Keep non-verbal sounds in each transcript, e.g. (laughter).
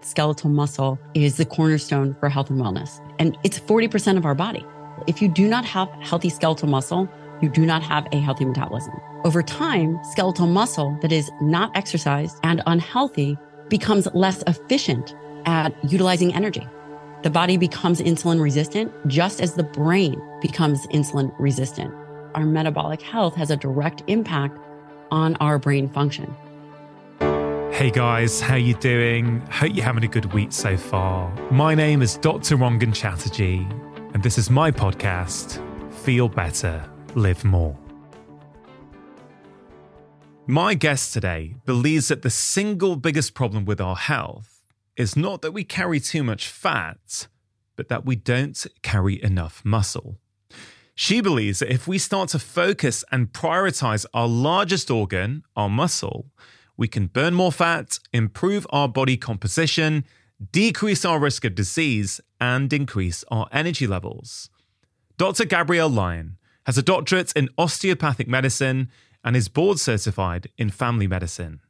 skeletal muscle is the cornerstone for health and wellness. And it's 40% of our body. If you do not have healthy skeletal muscle, you do not have a healthy metabolism. Over time, skeletal muscle that is not exercised and unhealthy becomes less efficient at utilizing energy. The body becomes insulin resistant just as the brain becomes insulin resistant. Our metabolic health has a direct impact on our brain function. Hey guys, how you doing? Hope you're having a good week so far. My name is Dr. Rangan Chatterjee, and this is my podcast, Feel Better, Live More. My guest today believes that the single biggest problem with our health is not that we carry too much fat, but that we don't carry enough muscle. She believes that if we start to focus and prioritize our largest organ, our muscle, we can burn more fat, improve our body composition, decrease our risk of disease, and increase our energy levels. Dr. Gabrielle Lyon has a doctorate in osteopathic medicine and is board certified in family medicine.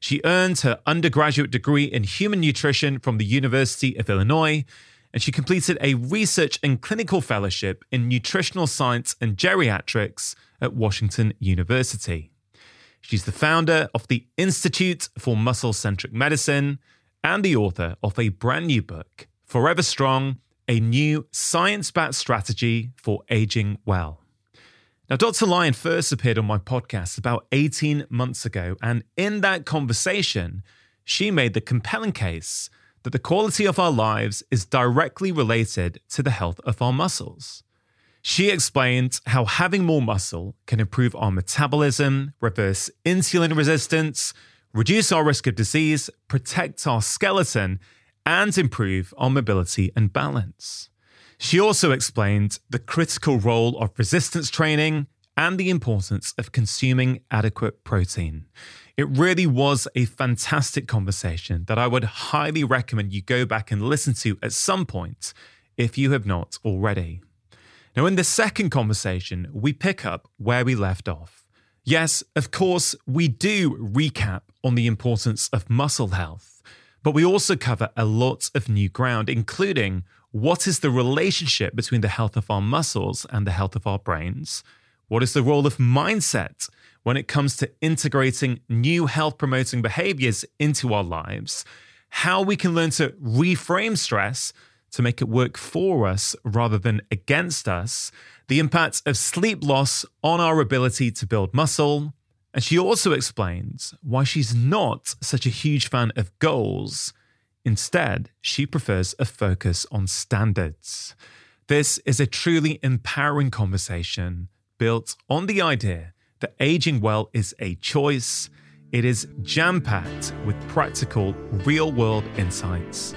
She earned her undergraduate degree in human nutrition from the University of Illinois and she completed a research and clinical fellowship in nutritional science and geriatrics at Washington University. She's the founder of the Institute for Muscle Centric Medicine and the author of a brand new book, Forever Strong A New Science Backed Strategy for Aging Well. Now, Dr. Lyon first appeared on my podcast about 18 months ago, and in that conversation, she made the compelling case that the quality of our lives is directly related to the health of our muscles. She explained how having more muscle can improve our metabolism, reverse insulin resistance, reduce our risk of disease, protect our skeleton, and improve our mobility and balance. She also explained the critical role of resistance training and the importance of consuming adequate protein. It really was a fantastic conversation that I would highly recommend you go back and listen to at some point if you have not already. Now, in the second conversation, we pick up where we left off. Yes, of course, we do recap on the importance of muscle health, but we also cover a lot of new ground, including what is the relationship between the health of our muscles and the health of our brains? What is the role of mindset when it comes to integrating new health promoting behaviors into our lives, how we can learn to reframe stress to make it work for us rather than against us, the impact of sleep loss on our ability to build muscle. And she also explains why she's not such a huge fan of goals. Instead, she prefers a focus on standards. This is a truly empowering conversation built on the idea that aging well is a choice. It is jam packed with practical, real world insights.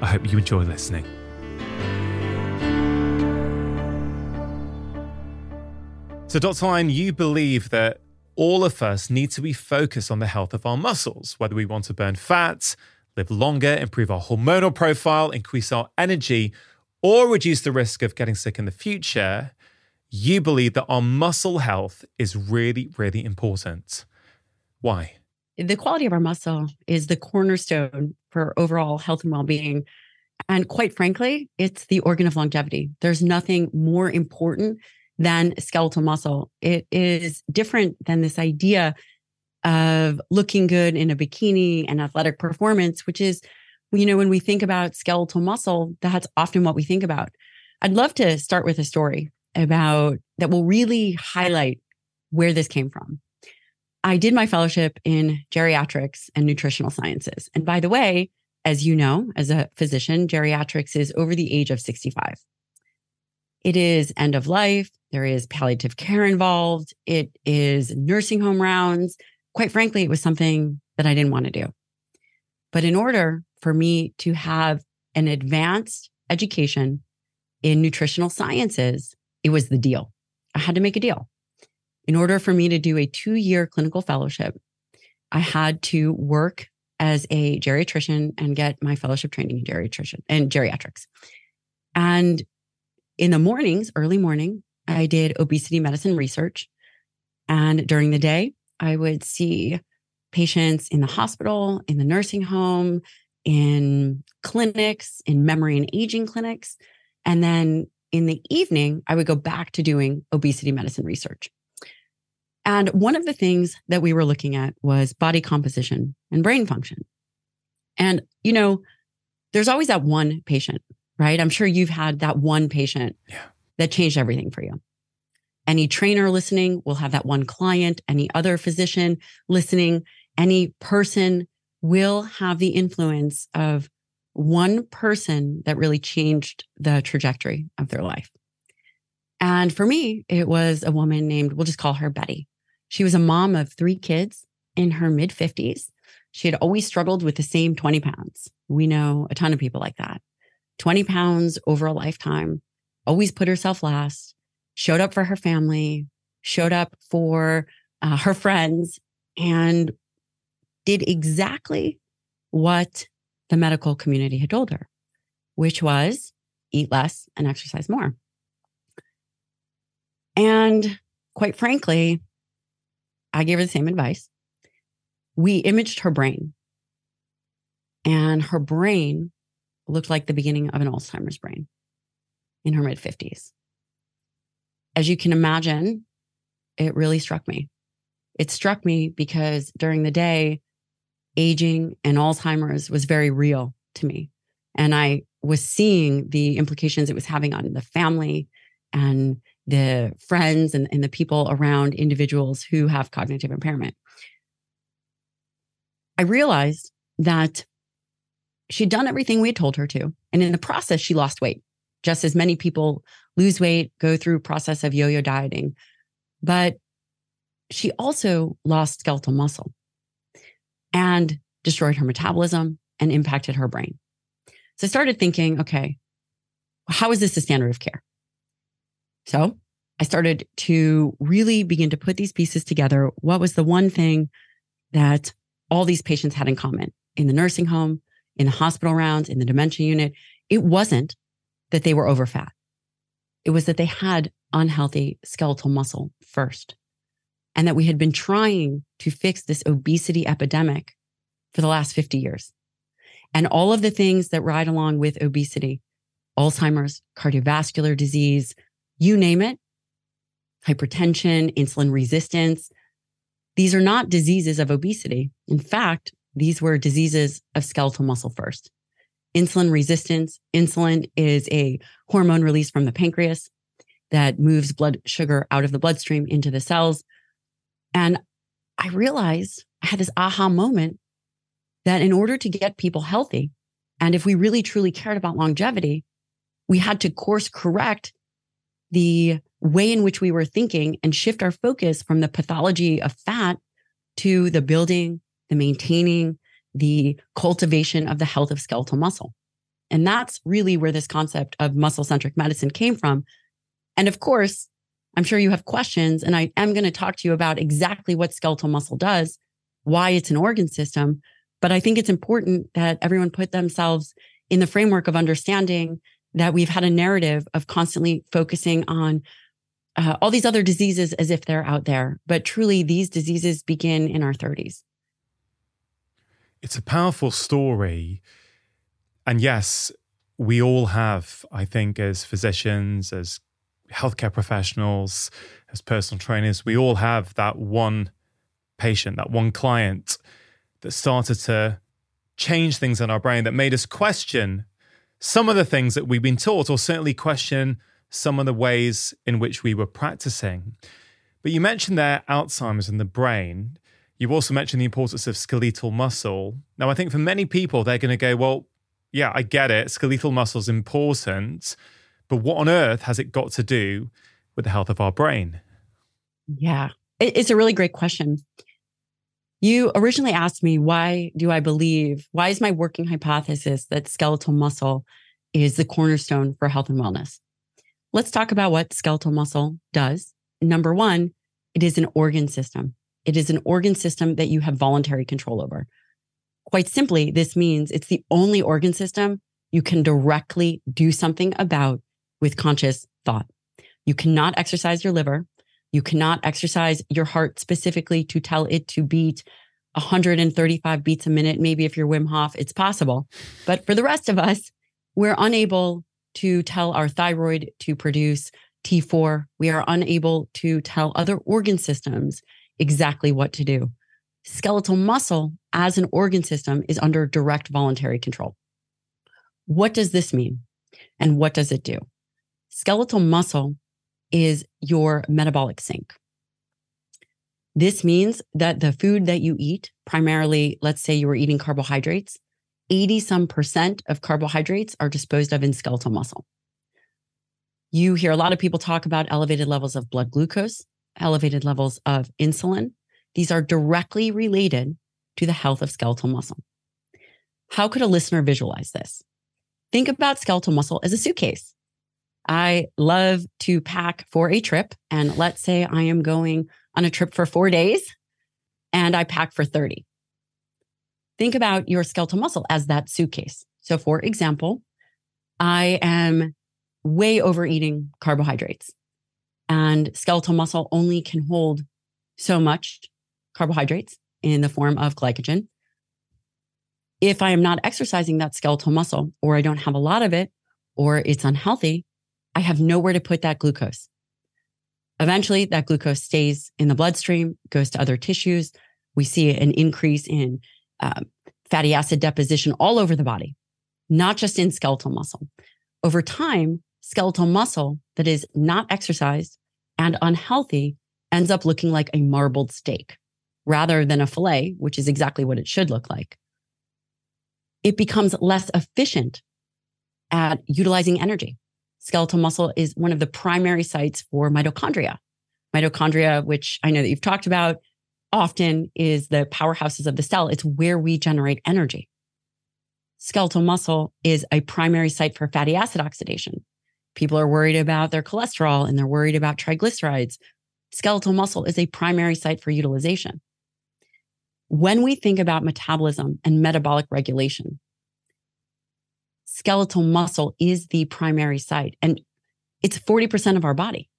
I hope you enjoy listening. So, Dr. Lyon, you believe that all of us need to be focused on the health of our muscles, whether we want to burn fat, live longer, improve our hormonal profile, increase our energy, or reduce the risk of getting sick in the future you believe that our muscle health is really, really important. Why? The quality of our muscle is the cornerstone for overall health and well being. And quite frankly, it's the organ of longevity. There's nothing more important than skeletal muscle. It is different than this idea of looking good in a bikini and athletic performance, which is, you know, when we think about skeletal muscle, that's often what we think about. I'd love to start with a story about that will really highlight where this came from. I did my fellowship in geriatrics and nutritional sciences. And by the way, as you know, as a physician, geriatrics is over the age of 65. It is end of life. There is palliative care involved. It is nursing home rounds. Quite frankly, it was something that I didn't want to do. But in order for me to have an advanced education in nutritional sciences, it was the deal. I had to make a deal. In order for me to do a two year clinical fellowship, I had to work as a geriatrician and get my fellowship training in geriatrician and geriatrics. And in the mornings, early morning, I did obesity medicine research. And during the day, I would see patients in the hospital, in the nursing home, in clinics, in memory and aging clinics. And then in the evening, I would go back to doing obesity medicine research. And one of the things that we were looking at was body composition and brain function. And, you know, there's always that one patient, right? I'm sure you've had that one patient yeah. that changed everything for you. Any trainer listening will have that one client, any other physician listening, any person will have the influence of one person that really changed the trajectory of their life. And for me, it was a woman named, we'll just call her Betty. She was a mom of three kids in her mid 50s. She had always struggled with the same 20 pounds. We know a ton of people like that. 20 pounds over a lifetime, always put herself last, showed up for her family, showed up for uh, her friends, and did exactly what the medical community had told her, which was eat less and exercise more. And quite frankly, I gave her the same advice. We imaged her brain, and her brain looked like the beginning of an Alzheimer's brain in her mid 50s. As you can imagine, it really struck me. It struck me because during the day, aging and Alzheimer's was very real to me. And I was seeing the implications it was having on the family and the friends and, and the people around individuals who have cognitive impairment. I realized that she'd done everything we had told her to. And in the process, she lost weight, just as many people lose weight, go through process of yo-yo dieting. But she also lost skeletal muscle and destroyed her metabolism and impacted her brain. So I started thinking, okay, how is this the standard of care? So I started to really begin to put these pieces together. What was the one thing that all these patients had in common in the nursing home, in the hospital rounds, in the dementia unit? It wasn't that they were over fat. It was that they had unhealthy skeletal muscle first and that we had been trying to fix this obesity epidemic for the last 50 years. And all of the things that ride along with obesity, Alzheimer's, cardiovascular disease, you name it, hypertension, insulin resistance. These are not diseases of obesity. In fact, these were diseases of skeletal muscle first. Insulin resistance. Insulin is a hormone released from the pancreas that moves blood sugar out of the bloodstream into the cells. And I realized I had this aha moment that in order to get people healthy, and if we really truly cared about longevity, we had to course correct the way in which we were thinking and shift our focus from the pathology of fat to the building, the maintaining, the cultivation of the health of skeletal muscle. And that's really where this concept of muscle centric medicine came from. And of course, I'm sure you have questions, and I am going to talk to you about exactly what skeletal muscle does, why it's an organ system. But I think it's important that everyone put themselves in the framework of understanding that we've had a narrative of constantly focusing on uh, all these other diseases as if they're out there. But truly, these diseases begin in our 30s. It's a powerful story. And yes, we all have, I think, as physicians, as healthcare professionals, as personal trainers, we all have that one patient, that one client that started to change things in our brain that made us question some of the things that we've been taught, or certainly question some of the ways in which we were practicing. But you mentioned there Alzheimer's in the brain. You've also mentioned the importance of skeletal muscle. Now, I think for many people, they're going to go, well, yeah, I get it. Skeletal muscle is important. But what on earth has it got to do with the health of our brain? Yeah, it's a really great question. You originally asked me, why do I believe, why is my working hypothesis that skeletal muscle is the cornerstone for health and wellness? Let's talk about what skeletal muscle does. Number one, it is an organ system. It is an organ system that you have voluntary control over. Quite simply, this means it's the only organ system you can directly do something about with conscious thought. You cannot exercise your liver. You cannot exercise your heart specifically to tell it to beat 135 beats a minute. Maybe if you're Wim Hof, it's possible. But for the rest of us, we're unable to tell our thyroid to produce T4. We are unable to tell other organ systems exactly what to do. Skeletal muscle as an organ system is under direct voluntary control. What does this mean? And what does it do? Skeletal muscle is your metabolic sink. This means that the food that you eat, primarily, let's say you were eating carbohydrates, 80 some percent of carbohydrates are disposed of in skeletal muscle. You hear a lot of people talk about elevated levels of blood glucose, elevated levels of insulin. These are directly related to the health of skeletal muscle. How could a listener visualize this? Think about skeletal muscle as a suitcase. I love to pack for a trip. And let's say I am going on a trip for four days and I pack for 30. Think about your skeletal muscle as that suitcase. So, for example, I am way overeating carbohydrates, and skeletal muscle only can hold so much carbohydrates in the form of glycogen. If I am not exercising that skeletal muscle, or I don't have a lot of it, or it's unhealthy, I have nowhere to put that glucose. Eventually, that glucose stays in the bloodstream, goes to other tissues. We see an increase in uh, fatty acid deposition all over the body, not just in skeletal muscle. Over time, skeletal muscle that is not exercised and unhealthy ends up looking like a marbled steak rather than a fillet, which is exactly what it should look like. It becomes less efficient at utilizing energy skeletal muscle is one of the primary sites for mitochondria. Mitochondria, which I know that you've talked about often, is the powerhouses of the cell. It's where we generate energy. Skeletal muscle is a primary site for fatty acid oxidation. People are worried about their cholesterol and they're worried about triglycerides. Skeletal muscle is a primary site for utilization. When we think about metabolism and metabolic regulation, skeletal muscle is the primary site, and it's 40% of our body.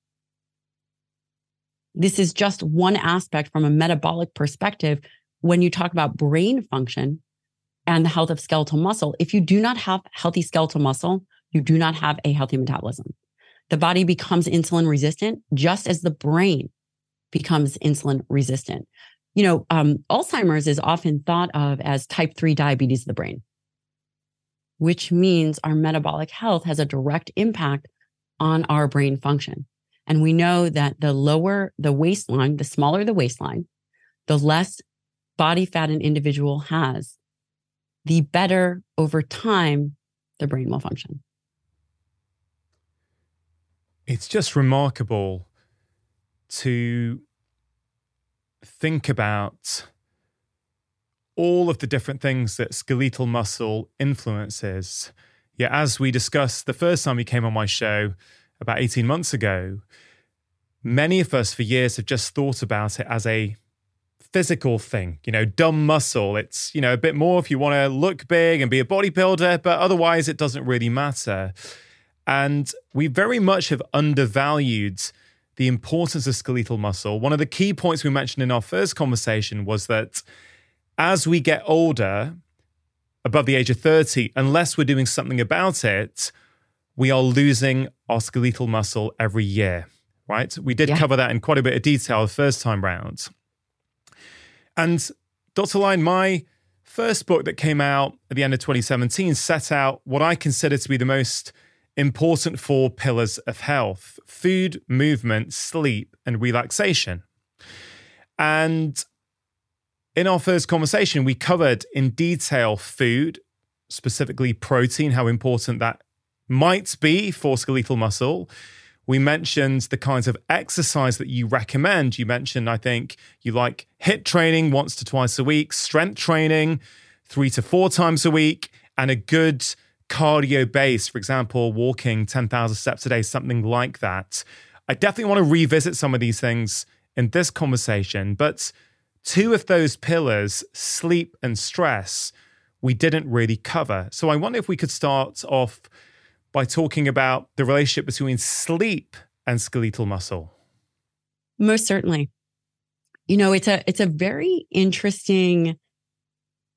This is just one aspect from a metabolic perspective. When you talk about brain function and the health of skeletal muscle, if you do not have healthy skeletal muscle, you do not have a healthy metabolism. The body becomes insulin resistant just as the brain becomes insulin resistant. You know, um, Alzheimer's is often thought of as type 3 diabetes of the brain which means our metabolic health has a direct impact on our brain function. And we know that the lower the waistline, the smaller the waistline, the less body fat an individual has, the better over time the brain will function. It's just remarkable to think about all of the different things that skeletal muscle influences. Yeah, as we discussed the first time you came on my show about 18 months ago, many of us for years have just thought about it as a physical thing, you know, dumb muscle. It's, you know, a bit more if you want to look big and be a bodybuilder, but otherwise it doesn't really matter. And we very much have undervalued the importance of skeletal muscle. One of the key points we mentioned in our first conversation was that as we get older, above the age of 30, unless we're doing something about it, we are losing our skeletal muscle every year, right? We did yeah. cover that in quite a bit of detail the first time round. And Dr. Lyon, my first book that came out at the end of 2017 set out what I consider to be the most important four pillars of health food, movement, sleep, and relaxation. And in our first conversation, we covered in detail food, specifically protein, how important that might be for skeletal muscle. We mentioned the kinds of exercise that you recommend. You mentioned, I think, you like HIIT training once to twice a week, strength training three to four times a week, and a good cardio base, for example, walking 10,000 steps a day, something like that. I definitely want to revisit some of these things in this conversation, but two of those pillars, sleep and stress, we didn't really cover. So I wonder if we could start off by talking about the relationship between sleep and skeletal muscle. Most certainly. You know, it's a it's a very interesting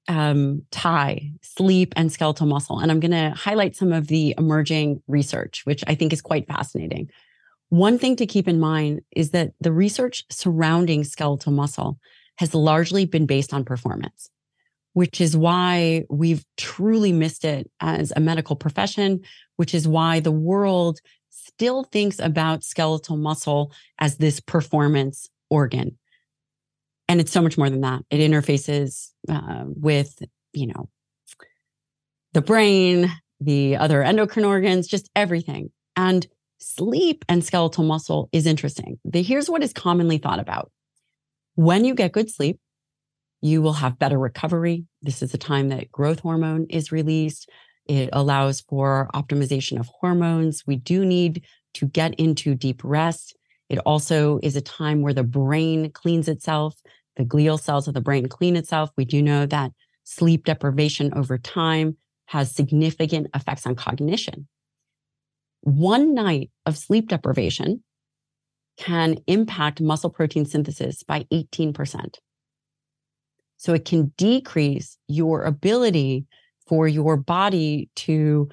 um, tie, sleep and skeletal muscle. And I'm going to highlight some of the emerging research, which I think is quite fascinating. One thing to keep in mind is that the research surrounding skeletal muscle has largely been based on performance, which is why we've truly missed it as a medical profession, which is why the world still thinks about skeletal muscle as this performance organ. And it's so much more than that. It interfaces uh, with, you know, the brain, the other endocrine organs, just everything. And sleep and skeletal muscle is interesting. The, here's what is commonly thought about when you get good sleep, you will have better recovery. This is the time that growth hormone is released. It allows for optimization of hormones. We do need to get into deep rest. It also is a time where the brain cleans itself. The glial cells of the brain clean itself. We do know that sleep deprivation over time has significant effects on cognition. One night of sleep deprivation can impact muscle protein synthesis by 18%. So it can decrease your ability for your body to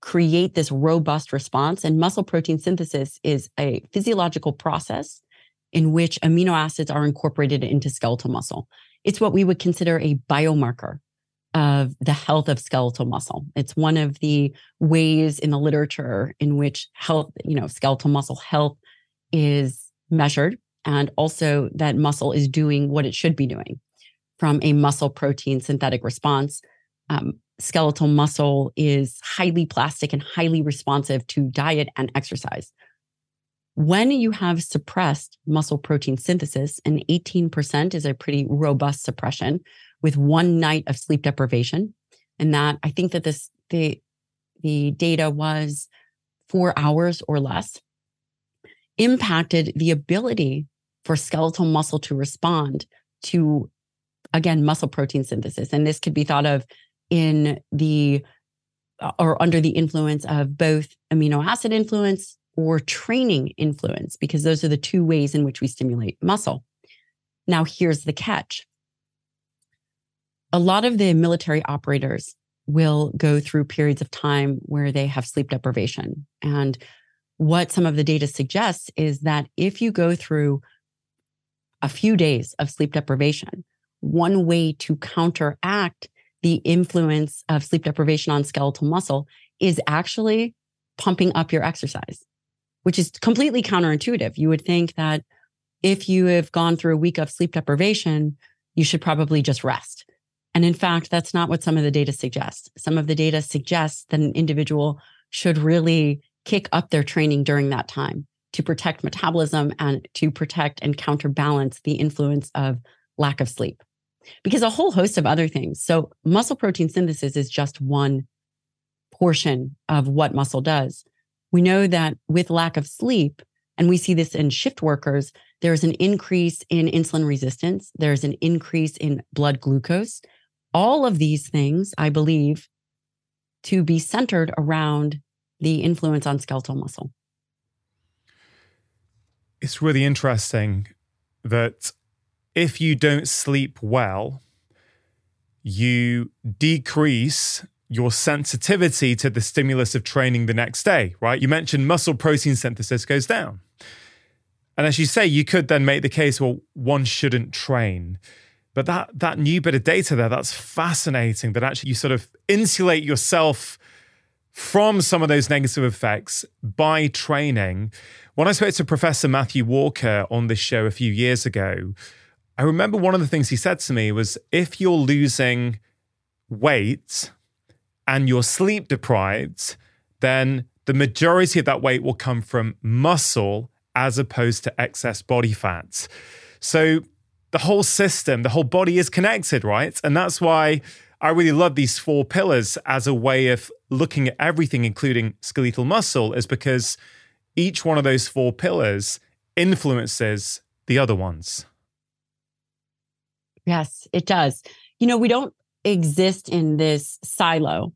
create this robust response. And muscle protein synthesis is a physiological process in which amino acids are incorporated into skeletal muscle. It's what we would consider a biomarker of the health of skeletal muscle. It's one of the ways in the literature in which health, you know, skeletal muscle health is measured and also that muscle is doing what it should be doing from a muscle protein synthetic response. Um, skeletal muscle is highly plastic and highly responsive to diet and exercise. When you have suppressed muscle protein synthesis, and 18% is a pretty robust suppression with one night of sleep deprivation. And that I think that this the the data was four hours or less impacted the ability for skeletal muscle to respond to, again, muscle protein synthesis. And this could be thought of in the uh, or under the influence of both amino acid influence or training influence, because those are the two ways in which we stimulate muscle. Now, here's the catch a lot of the military operators will go through periods of time where they have sleep deprivation. And what some of the data suggests is that if you go through a few days of sleep deprivation, one way to counteract the influence of sleep deprivation on skeletal muscle is actually pumping up your exercise, which is completely counterintuitive. You would think that if you have gone through a week of sleep deprivation, you should probably just rest. And in fact, that's not what some of the data suggests. Some of the data suggests that an individual should really kick up their training during that time to protect metabolism and to protect and counterbalance the influence of lack of sleep. Because a whole host of other things. So, muscle protein synthesis is just one portion of what muscle does. We know that with lack of sleep, and we see this in shift workers, there's an increase in insulin resistance, there's an increase in blood glucose. All of these things, I believe, to be centered around the influence on skeletal muscle. It's really interesting that if you don't sleep well, you decrease your sensitivity to the stimulus of training the next day, right? You mentioned muscle protein synthesis goes down. And as you say, you could then make the case, well, one shouldn't train. But that that new bit of data there, that's fascinating that actually you sort of insulate yourself from some of those negative effects by training. When I spoke to Professor Matthew Walker on this show a few years ago, I remember one of the things he said to me was if you're losing weight and you're sleep deprived, then the majority of that weight will come from muscle as opposed to excess body fat. So the whole system, the whole body is connected, right? And that's why I really love these four pillars as a way of looking at everything, including skeletal muscle, is because each one of those four pillars influences the other ones. Yes, it does. You know, we don't exist in this silo.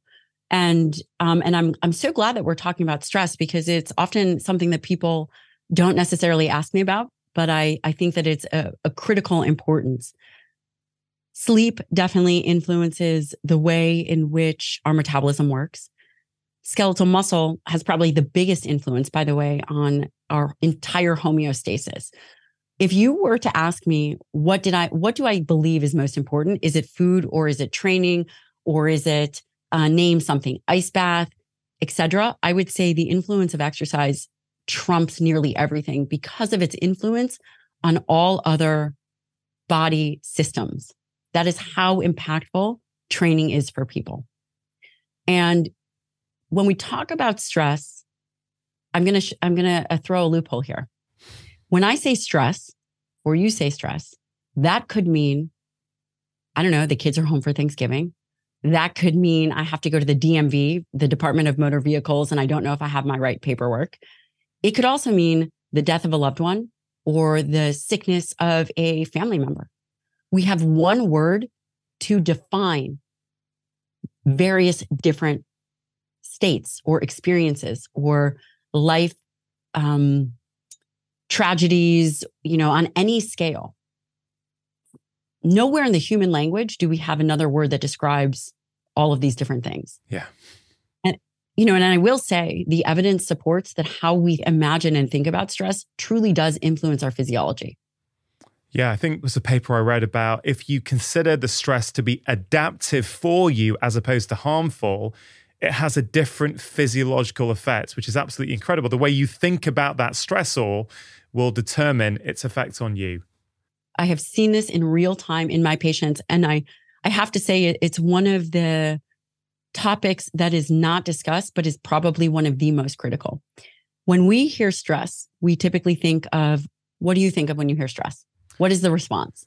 And um, and I'm I'm so glad that we're talking about stress because it's often something that people don't necessarily ask me about but I, I think that it's a, a critical importance. Sleep definitely influences the way in which our metabolism works. Skeletal muscle has probably the biggest influence, by the way, on our entire homeostasis. If you were to ask me, what did I, what do I believe is most important? Is it food or is it training or is it uh, name something, ice bath, etc.? I would say the influence of exercise trumps nearly everything because of its influence on all other body systems. That is how impactful training is for people. And when we talk about stress, I'm going to sh- I'm going to uh, throw a loophole here. When I say stress or you say stress, that could mean I don't know, the kids are home for Thanksgiving. That could mean I have to go to the DMV, the Department of Motor Vehicles, and I don't know if I have my right paperwork. It could also mean the death of a loved one or the sickness of a family member. We have one word to define various different states or experiences or life um, tragedies, you know, on any scale. Nowhere in the human language do we have another word that describes all of these different things. Yeah And, you know, and I will say the evidence supports that how we imagine and think about stress truly does influence our physiology. Yeah, I think it was a paper I read about if you consider the stress to be adaptive for you as opposed to harmful, it has a different physiological effect, which is absolutely incredible. The way you think about that stressor will determine its effect on you. I have seen this in real time in my patients, and I I have to say it's one of the topics that is not discussed, but is probably one of the most critical. When we hear stress, we typically think of what do you think of when you hear stress? What is the response?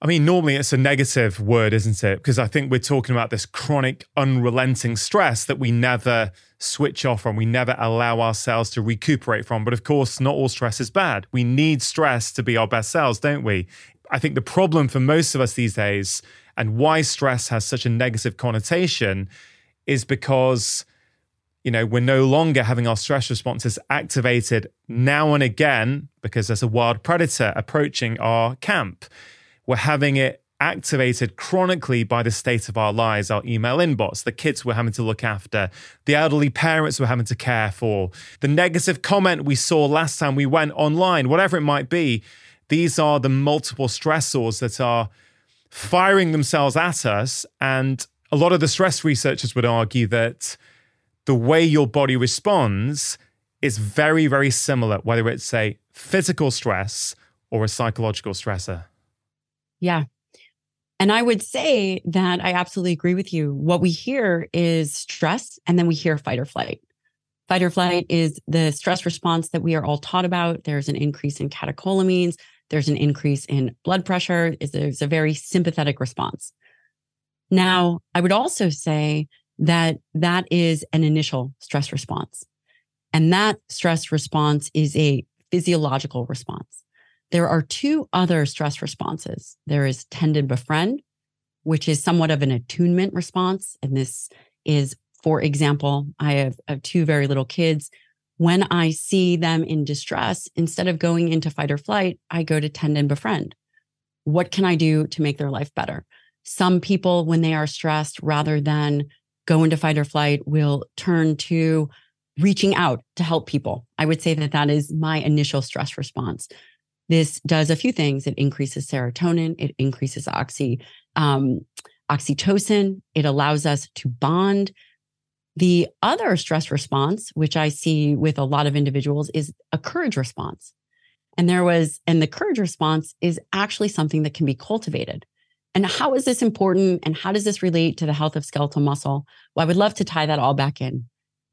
I mean, normally it's a negative word, isn't it? Because I think we're talking about this chronic, unrelenting stress that we never switch off from, we never allow ourselves to recuperate from. But of course, not all stress is bad. We need stress to be our best selves, don't we? I think the problem for most of us these days and why stress has such a negative connotation is because you know we're no longer having our stress responses activated now and again because there's a wild predator approaching our camp we're having it activated chronically by the state of our lives, our email inbox, the kids we're having to look after, the elderly parents we're having to care for, the negative comment we saw last time we went online, whatever it might be. These are the multiple stressors that are firing themselves at us. And a lot of the stress researchers would argue that the way your body responds is very, very similar, whether it's a physical stress or a psychological stressor. Yeah. And I would say that I absolutely agree with you. What we hear is stress, and then we hear fight or flight. Fight or flight is the stress response that we are all taught about. There's an increase in catecholamines, there's an increase in blood pressure, there's a very sympathetic response. Now, I would also say that that is an initial stress response. And that stress response is a physiological response. There are two other stress responses. There is tend and befriend, which is somewhat of an attunement response. And this is, for example, I have, have two very little kids when I see them in distress, instead of going into fight or flight, I go to tend and befriend. What can I do to make their life better? Some people, when they are stressed, rather than go into fight or flight, will turn to reaching out to help people. I would say that that is my initial stress response. This does a few things. It increases serotonin, it increases oxy, um, oxytocin, it allows us to bond the other stress response, which I see with a lot of individuals, is a courage response. And there was, and the courage response is actually something that can be cultivated. And how is this important? And how does this relate to the health of skeletal muscle? Well, I would love to tie that all back in.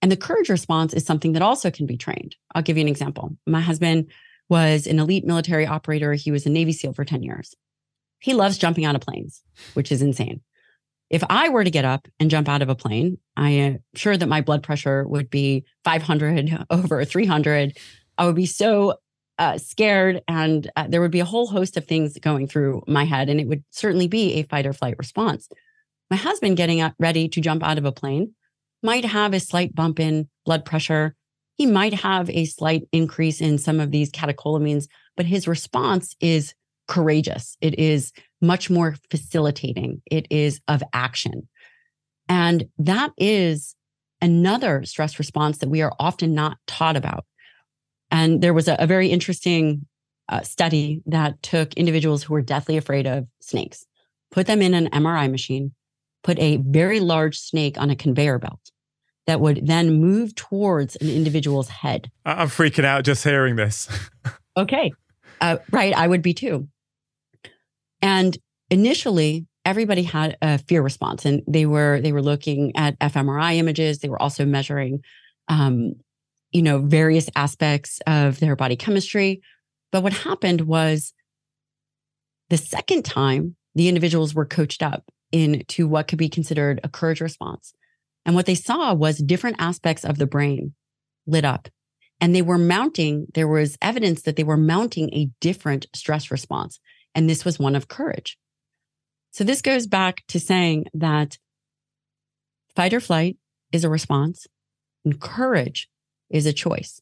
And the courage response is something that also can be trained. I'll give you an example. My husband was an elite military operator. He was a Navy SEAL for 10 years. He loves jumping out of planes, which is insane. If I were to get up and jump out of a plane, I am sure that my blood pressure would be 500 (laughs) over 300. I would be so uh, scared, and uh, there would be a whole host of things going through my head, and it would certainly be a fight or flight response. My husband getting ready to jump out of a plane might have a slight bump in blood pressure. He might have a slight increase in some of these catecholamines, but his response is courageous. It is much more facilitating. It is of action. And that is another stress response that we are often not taught about. And there was a, a very interesting uh, study that took individuals who were deathly afraid of snakes, put them in an MRI machine, put a very large snake on a conveyor belt that would then move towards an individual's head. I'm freaking out just hearing this. (laughs) okay. Uh, right. I would be too. And initially, everybody had a fear response and they were they were looking at fMRI images. They were also measuring um, you know, various aspects of their body chemistry. But what happened was the second time the individuals were coached up into what could be considered a courage response. And what they saw was different aspects of the brain lit up. And they were mounting, there was evidence that they were mounting a different stress response. And this was one of courage. So this goes back to saying that fight or flight is a response and courage is a choice.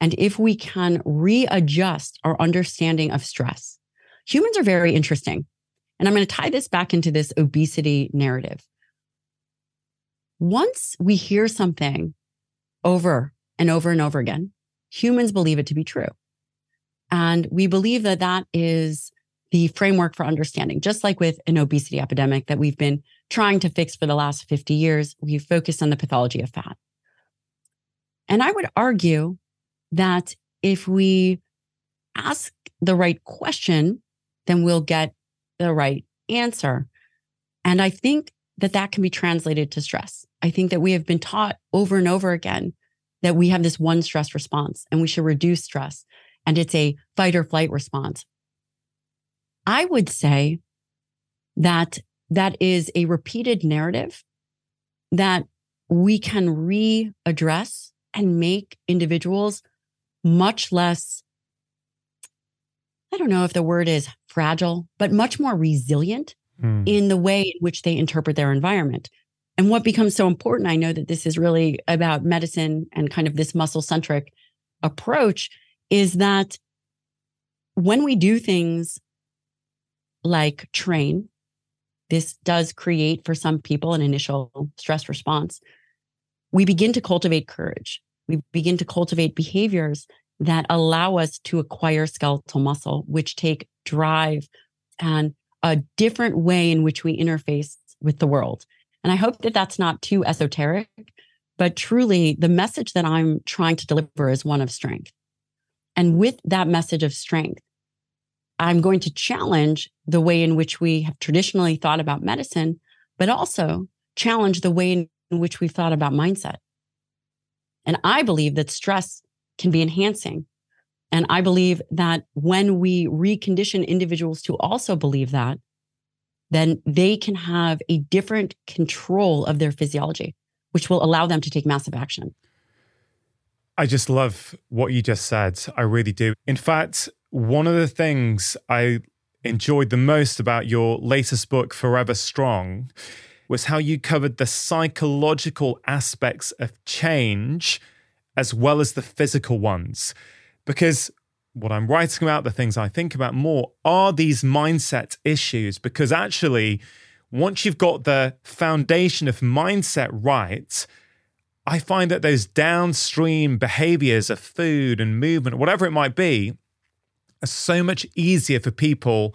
And if we can readjust our understanding of stress, humans are very interesting. And I'm going to tie this back into this obesity narrative once we hear something over and over and over again, humans believe it to be true. And we believe that that is the framework for understanding, just like with an obesity epidemic that we've been trying to fix for the last 50 years. We've focused on the pathology of fat. And I would argue that if we ask the right question, then we'll get the right answer. And I think that that can be translated to stress. I think that we have been taught over and over again that we have this one stress response and we should reduce stress and it's a fight or flight response. I would say that that is a repeated narrative that we can readdress and make individuals much less I don't know if the word is fragile, but much more resilient mm. in the way in which they interpret their environment. And what becomes so important, I know that this is really about medicine and kind of this muscle centric approach, is that when we do things like train, this does create for some people an initial stress response. We begin to cultivate courage. We begin to cultivate behaviors that allow us to acquire skeletal muscle, which take drive and a different way in which we interface with the world. And I hope that that's not too esoteric, but truly the message that I'm trying to deliver is one of strength. And with that message of strength, I'm going to challenge the way in which we have traditionally thought about medicine, but also challenge the way in which we've thought about mindset. And I believe that stress can be enhancing. And I believe that when we recondition individuals to also believe that, then they can have a different control of their physiology, which will allow them to take massive action. I just love what you just said. I really do. In fact, one of the things I enjoyed the most about your latest book, Forever Strong, was how you covered the psychological aspects of change as well as the physical ones. Because what I'm writing about, the things I think about more are these mindset issues. Because actually, once you've got the foundation of mindset right, I find that those downstream behaviors of food and movement, whatever it might be, are so much easier for people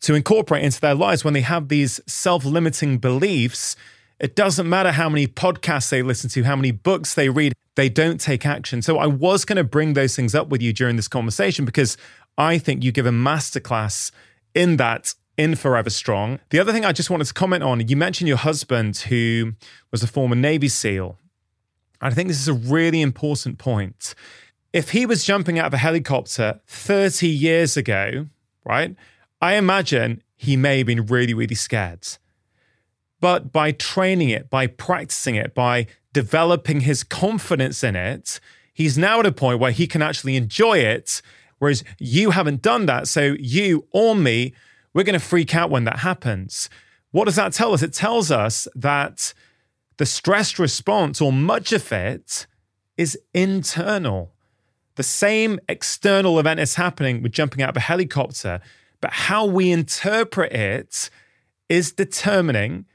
to incorporate into their lives when they have these self limiting beliefs. It doesn't matter how many podcasts they listen to, how many books they read, they don't take action. So I was going to bring those things up with you during this conversation because I think you give a masterclass in that in Forever Strong. The other thing I just wanted to comment on, you mentioned your husband who was a former Navy SEAL. I think this is a really important point. If he was jumping out of a helicopter 30 years ago, right, I imagine he may have been really, really scared. But by training it, by practicing it, by developing his confidence in it, he's now at a point where he can actually enjoy it. Whereas you haven't done that. So you or me, we're going to freak out when that happens. What does that tell us? It tells us that the stress response, or much of it, is internal. The same external event is happening with jumping out of a helicopter, but how we interpret it is determining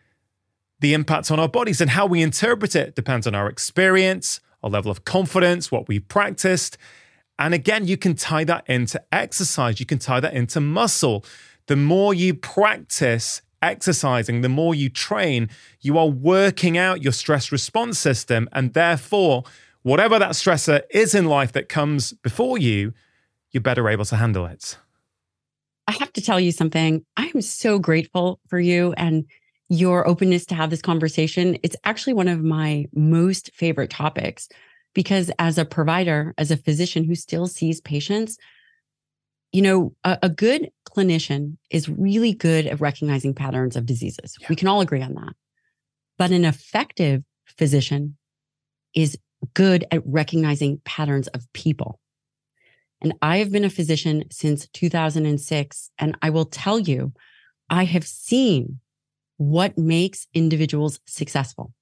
the impact on our bodies. And how we interpret it depends on our experience, our level of confidence, what we practiced. And again, you can tie that into exercise, you can tie that into muscle. The more you practice exercising, the more you train, you are working out your stress response system. And therefore, whatever that stressor is in life that comes before you, you're better able to handle it. I have to tell you something. I am so grateful for you and your openness to have this conversation. It's actually one of my most favorite topics because, as a provider, as a physician who still sees patients, you know, a, a good clinician is really good at recognizing patterns of diseases. Yeah. We can all agree on that. But an effective physician is good at recognizing patterns of people. And I have been a physician since 2006. And I will tell you, I have seen what makes individuals successful.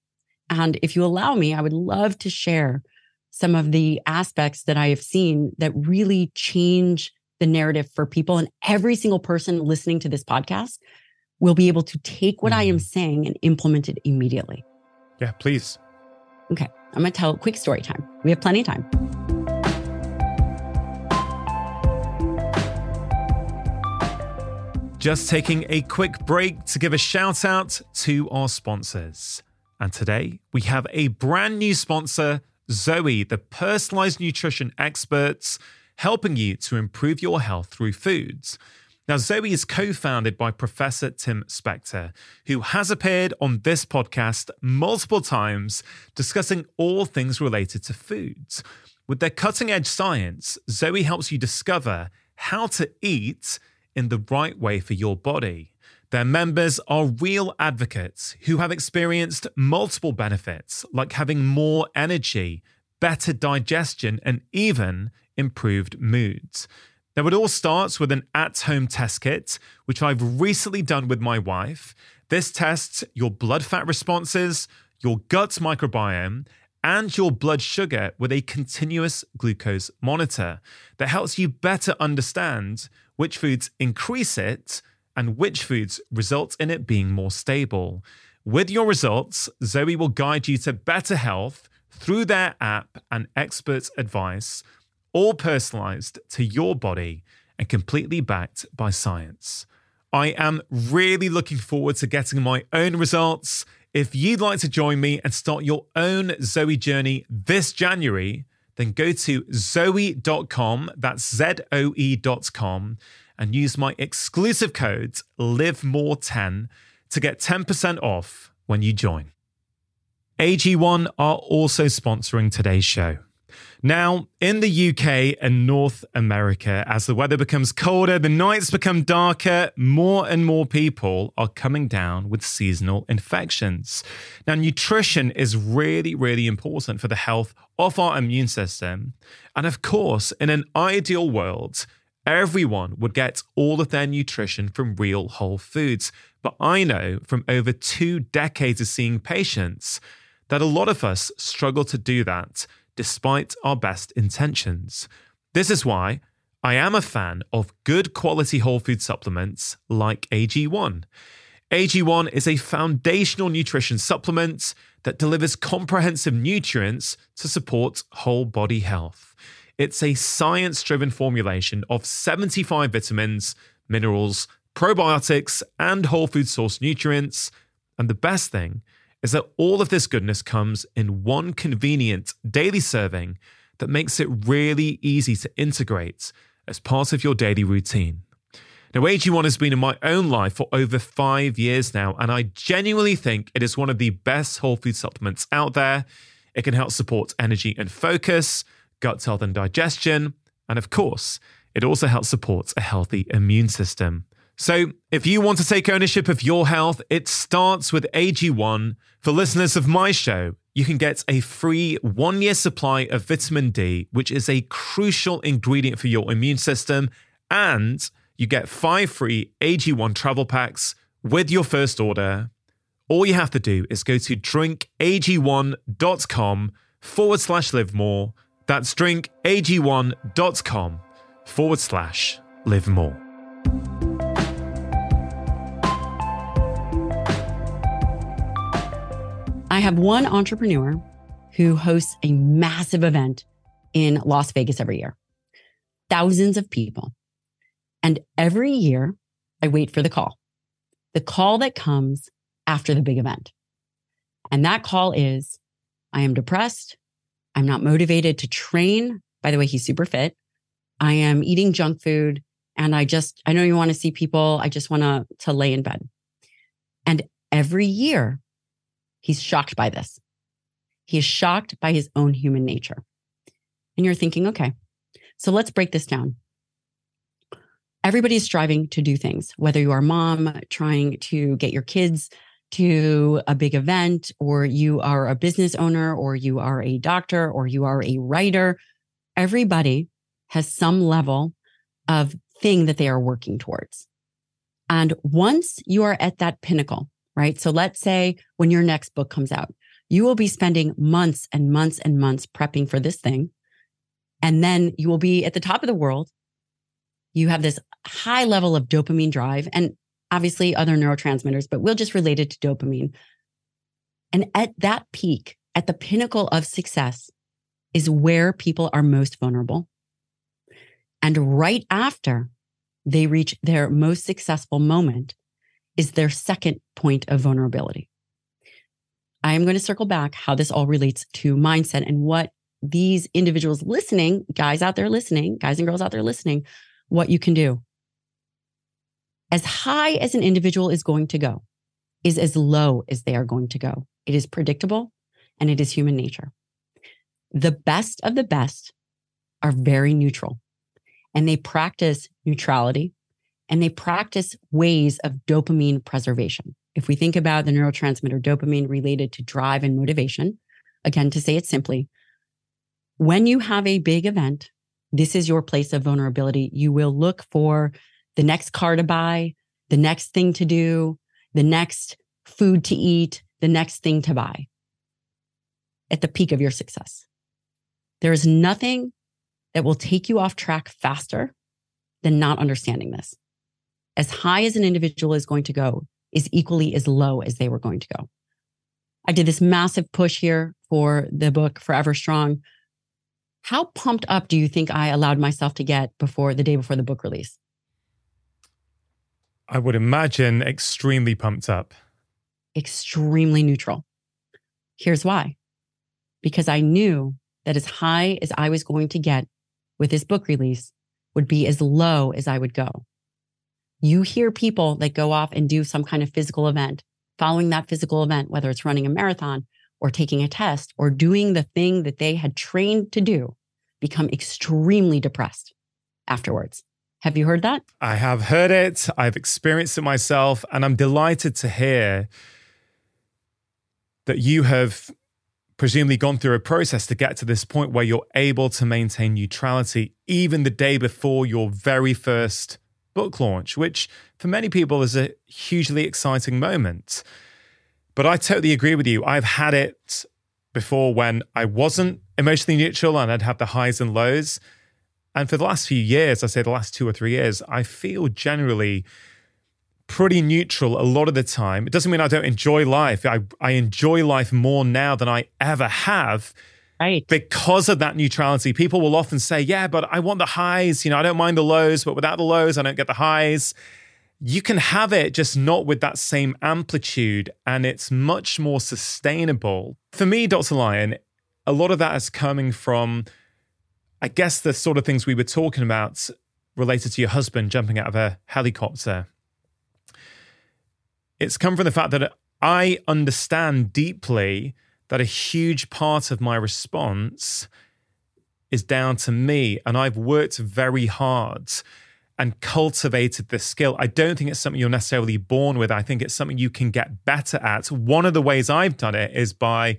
And if you allow me, I would love to share some of the aspects that I have seen that really change the narrative for people. And every single person listening to this podcast will be able to take what. I am mm. saying and implement it immediately. Yeah, please. Okay. I'm going to tell a quick story time. We have plenty of time. Just taking a quick break to give a shout out to our sponsors. And today we have a brand new sponsor, Zoe, the personalized nutrition experts helping you to improve your health through foods. Now, Zoe is co founded by Professor Tim Spector, who has appeared on this podcast multiple times discussing all things related to foods. With their cutting edge science, Zoe helps you discover how to eat in the right way for your body. Their members are real advocates who have experienced multiple benefits, like having more energy, better digestion, and even improved moods. Now, it all starts with an at home test kit, which I've recently done with my wife. This tests your blood fat responses, your gut microbiome, and your blood sugar with a continuous glucose monitor that helps you better understand which foods increase it and which foods result in it being more stable. With your results, Zoe will guide you to better health through their app and expert advice all personalized to your body and completely backed by science. I am really looking forward to getting my own results. If you'd like to join me and start your own Zoe journey this January, then go to zoe.com, that's Z O E.com, and use my exclusive code LIVEMORE10 to get 10% off when you join. AG1 are also sponsoring today's show. Now, in the UK and North America, as the weather becomes colder, the nights become darker, more and more people are coming down with seasonal infections. Now, nutrition is really, really important for the health of our immune system. And of course, in an ideal world, everyone would get all of their nutrition from real whole foods. But I know from over two decades of seeing patients that a lot of us struggle to do that despite our best intentions. This is why I am a fan of good quality whole food supplements like AG1. AG1 is a foundational nutrition supplement that delivers comprehensive nutrients to support whole body health. It's a science driven formulation of 75 vitamins, minerals, probiotics, and whole food source nutrients. And the best thing is that all of this goodness comes in one convenient daily serving that makes it really easy to integrate as part of your daily routine. Now, AG1 has been in my own life for over five years now, and I genuinely think it is one of the best whole food supplements out there. It can help support energy and focus, gut health and digestion, and of course, it also helps support a healthy immune system. So, if you want to take ownership of your health, it starts with AG1. For listeners of my show, you can get a free one year supply of vitamin D, which is a crucial ingredient for your immune system. And you get five free AG1 travel packs with your first order. All you have to do is go to drinkag1.com forward slash live more That's drinkag1.com forward slash live more. I have one entrepreneur who hosts a massive event in Las Vegas every year, thousands of people. And every year, I wait for the call, the call that comes after the big event. And that call is I am depressed. I'm not motivated to train. By the way, he's super fit. I am eating junk food and I just, I know you want to see people. I just want to, to lay in bed. And every year he's shocked by this. He is shocked by his own human nature. And you're thinking, okay, so let's break this down. Everybody's striving to do things, whether you are a mom trying to get your kids to a big event, or you are a business owner, or you are a doctor, or you are a writer. Everybody has some level of thing that they are working towards. And once you are at that pinnacle, right? So let's say when your next book comes out, you will be spending months and months and months prepping for this thing. And then you will be at the top of the world. You have this high level of dopamine drive. And obviously other neurotransmitters, but we'll just relate it to dopamine. And at that peak, at the pinnacle of success, is where people are most vulnerable. And right after they reach their most successful moment is their second point of vulnerability. I am going to circle back how this all relates to mindset and what these individuals listening, guys out there listening, guys and girls out there listening, what you can do as high as an individual is going to go is as low as they are going to go. It is predictable and it is human nature. The best of the best are very neutral and they practice neutrality and they practice ways of dopamine preservation. If we think about the neurotransmitter dopamine related to drive and motivation, again, to say it simply, when you have a big event, this is your place of vulnerability. You will look for the next car to buy, the next thing to do, the next food to eat, the next thing to buy at the peak of your success. There is nothing that will take you off track faster than not understanding this. As high as an individual is going to go is equally as low as they were going to go. I did this massive push here for the book Forever Strong. How pumped up do you think I allowed myself to get before the day before the book release? I would imagine extremely pumped up. Extremely neutral. Here's why because I knew that as high as I was going to get with this book release would be as low as I would go. You hear people that go off and do some kind of physical event, following that physical event, whether it's running a marathon or taking a test or doing the thing that they had trained to do, become extremely depressed afterwards. Have you heard that? I have heard it. I've experienced it myself. And I'm delighted to hear that you have presumably gone through a process to get to this point where you're able to maintain neutrality even the day before your very first book launch, which for many people is a hugely exciting moment. But I totally agree with you. I've had it before when I wasn't emotionally neutral and I'd have the highs and lows. And for the last few years, I say the last two or three years, I feel generally pretty neutral a lot of the time. It doesn't mean I don't enjoy life. I, I enjoy life more now than I ever have. Right. Because of that neutrality. People will often say, yeah, but I want the highs. You know, I don't mind the lows, but without the lows, I don't get the highs. You can have it, just not with that same amplitude. And it's much more sustainable. For me, Dr. Lyon, a lot of that is coming from I guess the sort of things we were talking about related to your husband jumping out of a helicopter. It's come from the fact that I understand deeply that a huge part of my response is down to me. And I've worked very hard and cultivated this skill. I don't think it's something you're necessarily born with. I think it's something you can get better at. One of the ways I've done it is by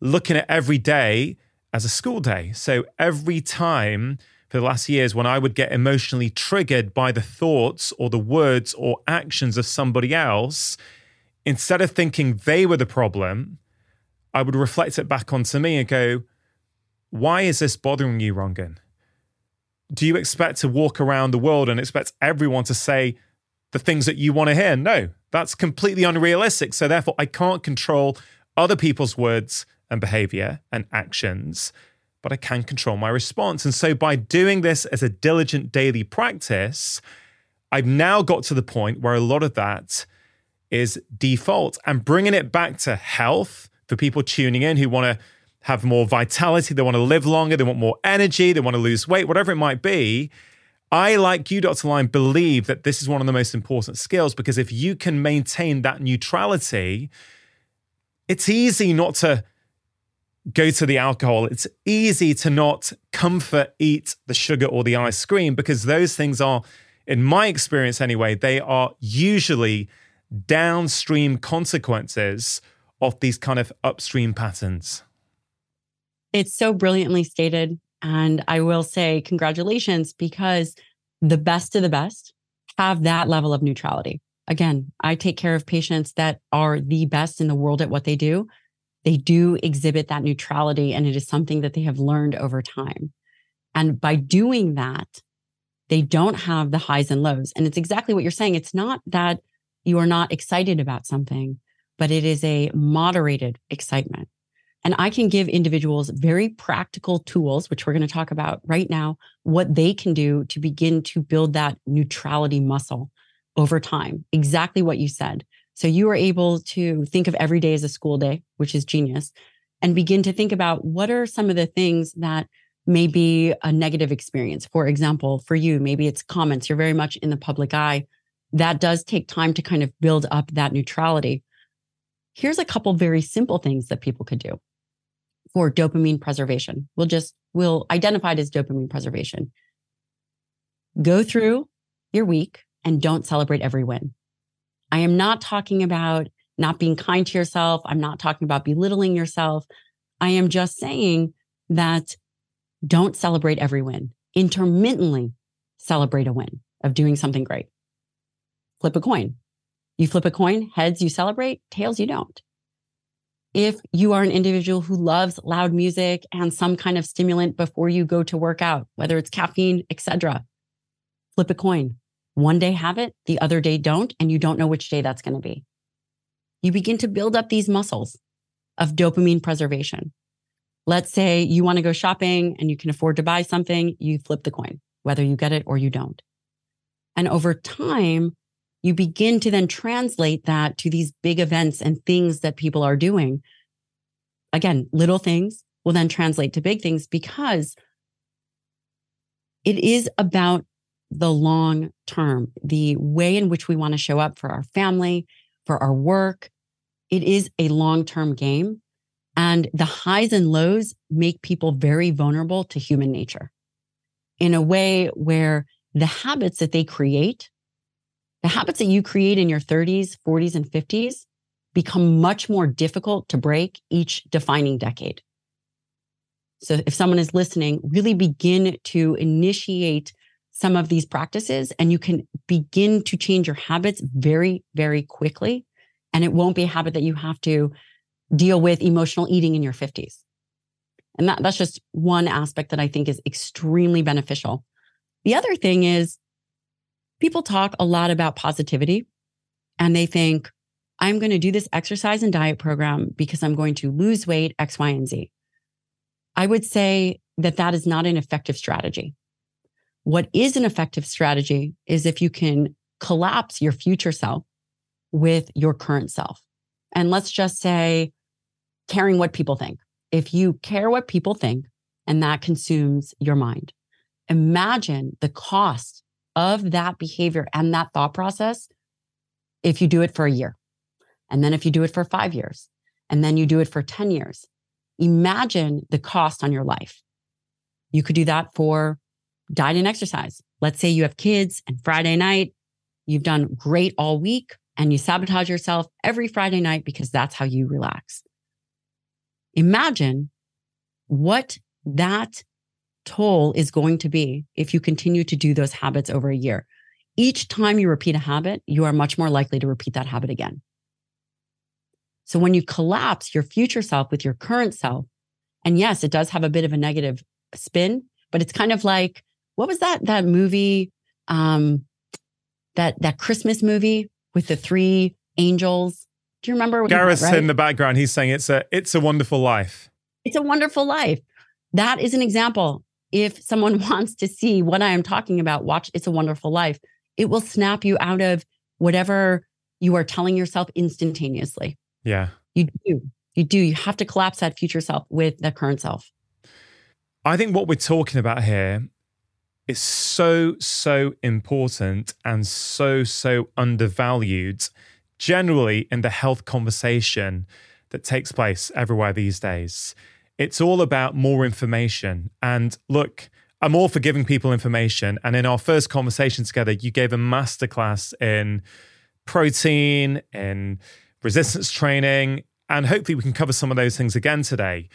looking at every day as a school day. So every time for the last years when I would get emotionally triggered by the thoughts or the words or actions of somebody else, instead of thinking they were the problem, I would reflect it back onto me and go, why is this bothering you, Rangan? Do you expect to walk around the world and expect everyone to say the things that you want to hear? No, that's completely unrealistic. So, therefore, I can't control other people's words and behavior and actions, but I can control my response. And so, by doing this as a diligent daily practice, I've now got to the point where a lot of that is default and bringing it back to health for people tuning in who want to have more vitality, they want to live longer, they want more energy, they want to lose weight, whatever it might be. I, like you, Dr. Lyon, believe that this is one of the most important skills because if you can maintain that neutrality, it's easy not to go to the alcohol. It's easy to not comfort eat the sugar or the ice cream because those things are, in my experience anyway, they are usually downstream consequences of these kind of upstream patterns. It's so brilliantly stated. And I will say congratulations because the best of the best have that level of neutrality. Again, I take care of patients that are the best in the world at what they do. They do exhibit that neutrality, and it is something that they have learned over time. And by doing that, they don't have the highs and lows. And it's exactly what you're saying. It's not that you are not excited about something, but it is a moderated excitement. And I can give individuals very practical tools, which we're going to talk about right now, what they can do to begin to build that neutrality muscle over time. Exactly what you said. So you are able to think of every day as a school day, which is genius, and begin to think about what are some of the things that may be a negative experience. For example, for you, maybe it's comments. You're very much in the public eye. That does take time to kind of build up that neutrality. Here's a couple very simple things that people could do for dopamine preservation. We'll just, we'll identify it as dopamine preservation. Go through your week and don't celebrate every win. I am not talking about not being kind to yourself. I'm not talking about belittling yourself. I am just saying that don't celebrate every win. Intermittently celebrate a win of doing something great. Flip a coin. You flip a coin, heads you celebrate, tails you don't if you are an individual who loves loud music and some kind of stimulant before you go to work out, whether it's caffeine, etc., flip a coin. One day have it, the other day don't, and you don't know which day that's going to be. You begin to build up these muscles of dopamine preservation. Let's say you want to go shopping and you can afford to buy something, you flip the coin, whether you get it or you don't. And over time, you begin to then translate that to these big events and things that people are doing. Again, little things will then translate to big things because it is about the long term, the way in which we want to show up for our family, for our work. It is a long term game. And the highs and lows make people very vulnerable to human nature in a way where the habits that they create the habits that you create in your 30s, 40s, and 50s become much more difficult to break each defining decade. So if someone is listening, really begin to initiate some of these practices and you can begin to change your habits very, very quickly. And it won't be a habit that you have to deal with emotional eating in your 50s. And that, that's just one aspect that I think is extremely beneficial. The other thing is people talk a lot about positivity and they think, I'm going to do this exercise and diet program because I'm going to lose weight, X, Y, and Z. I would say that that is not an effective strategy. What is an effective strategy is if you can collapse your future self with your current self. And let's just say caring what people think. If you care what people think and that consumes your mind, imagine the cost of that behavior and that thought process if you do it for a year. And then if you do it for five years, and then you do it for 10 years, imagine the cost on your life. You could do that for diet and exercise. Let's say you have kids and Friday night, you've done great all week and you sabotage yourself every Friday night because that's how you relax. Imagine what that toll is going to be if you continue to do those habits over a year. Each time you repeat a habit, you are much more likely to repeat that habit again. So when you collapse your future self with your current self And yes, it does have a bit of a negative spin, but it's kind of like what was that that movie um that that Christmas movie with the three angels? Do you remember? Gareth's right? in the background. He's saying it's a it's a wonderful life. It's a wonderful life. That is an example. If someone (laughs) wants to see what I am talking about, watch It's a Wonderful Life. It will snap you out of whatever you are telling yourself instantaneously. Yeah. You do. You do. You have to collapse that future self with the current self. I think what we're talking about here is so, so important and so, so undervalued generally in the health conversation that takes place everywhere these days. It's all about more information. And look, I'm all for giving people information. And in our first conversation together, you gave a masterclass in protein, in resistance training, and hopefully we can cover some of those things again today.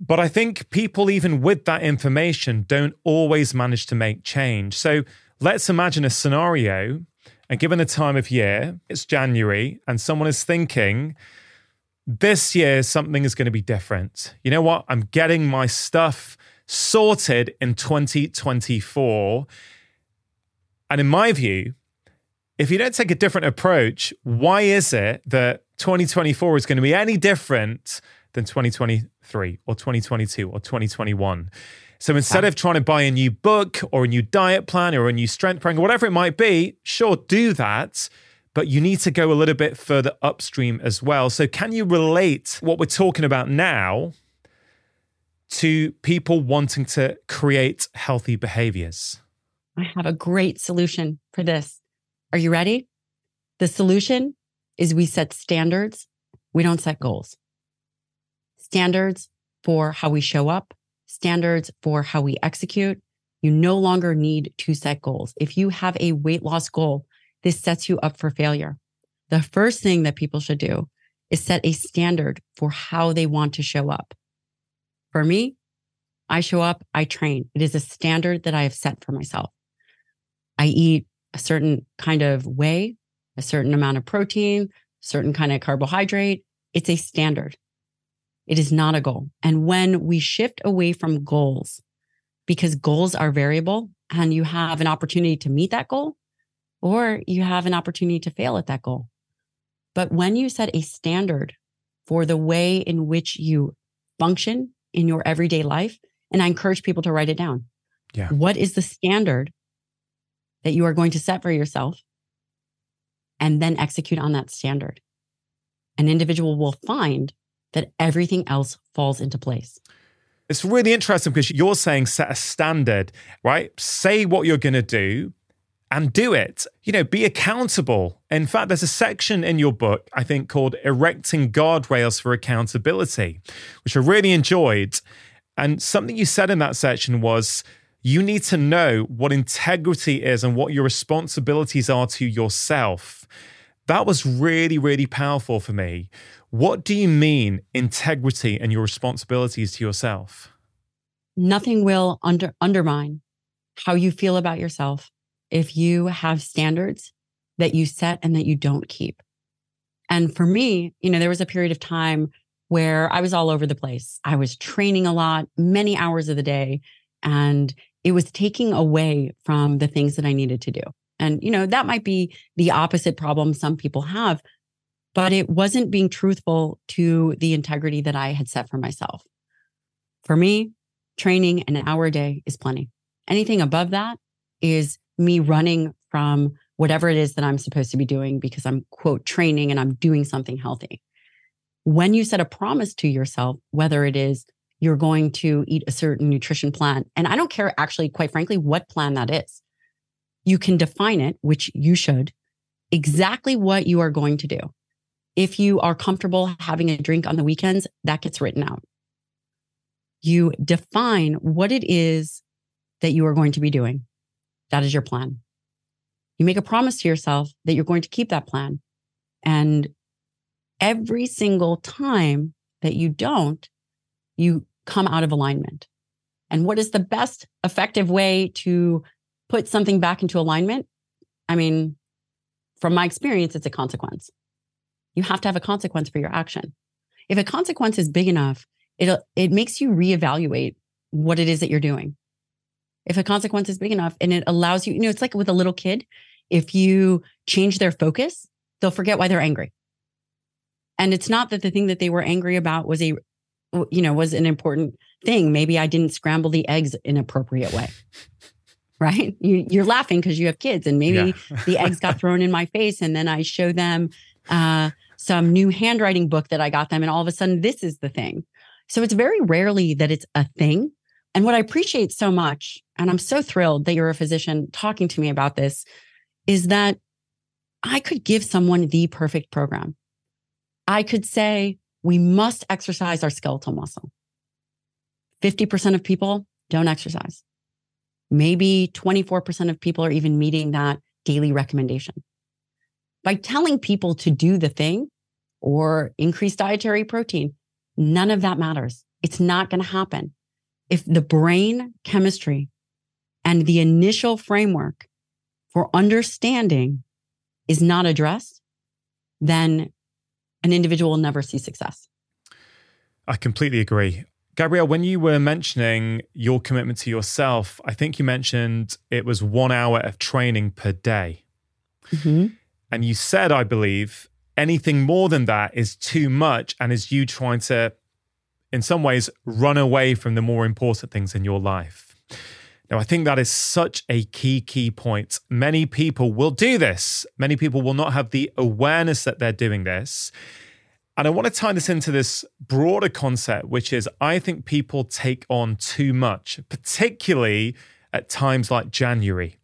But I think people, even with that information, don't always manage to make change. So let's imagine a scenario, and given the time of year, it's January, and someone is thinking, this year something is going to be different. You know what? I'm getting my stuff sorted in 2024. And in my view, if you don't take a different approach, why is it that 2024 is going to be any different than 2023 or 2022 or 2021? So instead of trying to buy a new book or a new diet plan or a new strength program, whatever it might be, sure, do that. But you need to go a little bit further upstream as well. So, can you relate what we're talking about now to people wanting to create healthy behaviors? I have a great solution for this. Are you ready? The solution is we set standards, we don't set goals. Standards for how we show up, standards for how we execute. You no longer need to set goals. If you have a weight loss goal, this sets you up for failure. The first thing that people should do is set a standard for how they want to show up. For me, I show up, I train. It is a standard that I have set for myself. I eat a certain kind of way, a certain amount of protein, certain kind of carbohydrate. It's a standard. It is not a goal. And when we shift away from goals, because goals are variable and you have an opportunity to meet that goal or you have an opportunity to fail at that goal. But when you set a standard for the way in which you function in your everyday life, and I encourage people to write it down. Yeah. What is the standard that you are going to set for yourself and then execute on that standard. An individual will find that everything else falls into place. It's really interesting because you're saying set a standard, right? Say what you're going to do and do it. You know, be accountable. In fact, there's a section in your book, I think, called Erecting Guardrails for Accountability, which I really enjoyed. And something you said in that section was you need to know what integrity is and what your responsibilities are to yourself. That was really, really powerful for me. What do you mean, integrity and your responsibilities to yourself? Nothing will under, undermine how you feel about yourself if you have standards that you set and that you don't keep. And for me, you know, there was a period of time where I was all over the place. I was training a lot, many hours of the day. And it was taking away from the things that I needed to do. And, you know, that might be the opposite problem some people have, but it wasn't being truthful to the integrity that I had set for myself. For me, training an hour a day is plenty. Anything above that is me running from whatever it is that I'm supposed to be doing because I'm, quote, training and I'm doing something healthy. When you set a promise to yourself, whether it is you're going to eat a certain nutrition plan. And I don't care actually, quite frankly, what plan that is. You can define it, which you should, exactly what you are going to do. If you are comfortable having a drink on the weekends, that gets written out. You define what it is that you are going to be doing. That is your plan. You make a promise to yourself that you're going to keep that plan. And every single time that you don't, you come out of alignment. And what is the best effective way to put something back into alignment? I mean, from my experience, it's a consequence. You have to have a consequence for your action. If a consequence is big enough, it it makes you reevaluate what it is that you're doing. If a consequence is big enough and it allows you, you know, it's like with a little kid, if you change their focus, they'll forget why they're angry. And it's not that the thing that they were angry about was a, you know, was an important thing. Maybe I didn't scramble the eggs in an appropriate way. (laughs) right? You, are laughing because you have kids, and maybe yeah. the eggs got thrown in my face, and then I show them uh, some new handwriting book that I got them, and all of a sudden, this is the thing. So it's very rarely that it's a thing. And what I appreciate so much, and I'm so thrilled that you're a physician talking to me about this, is that I could give someone the perfect program. I could say, we must exercise our skeletal muscle. 50% of people don't exercise. Maybe 24% of people are even meeting that daily recommendation. By telling people to do the thing or increase dietary protein, none of that matters. It's not going to happen. If the brain chemistry and the initial framework for understanding is not addressed, then an individual will never see success. I completely agree. Gabrielle, when you were mentioning your commitment to yourself, I think you mentioned it was one hour of training per day. Mm-hmm. And you said, I believe, anything more than that is too much and is you trying to, in some ways, run away from the more important things in your life. Now, I think that is such a key, key point. Many people will do this. Many people will not have the awareness that they're doing this. And I want to tie this into this broader concept, which is I think people take on too much, particularly at times like January,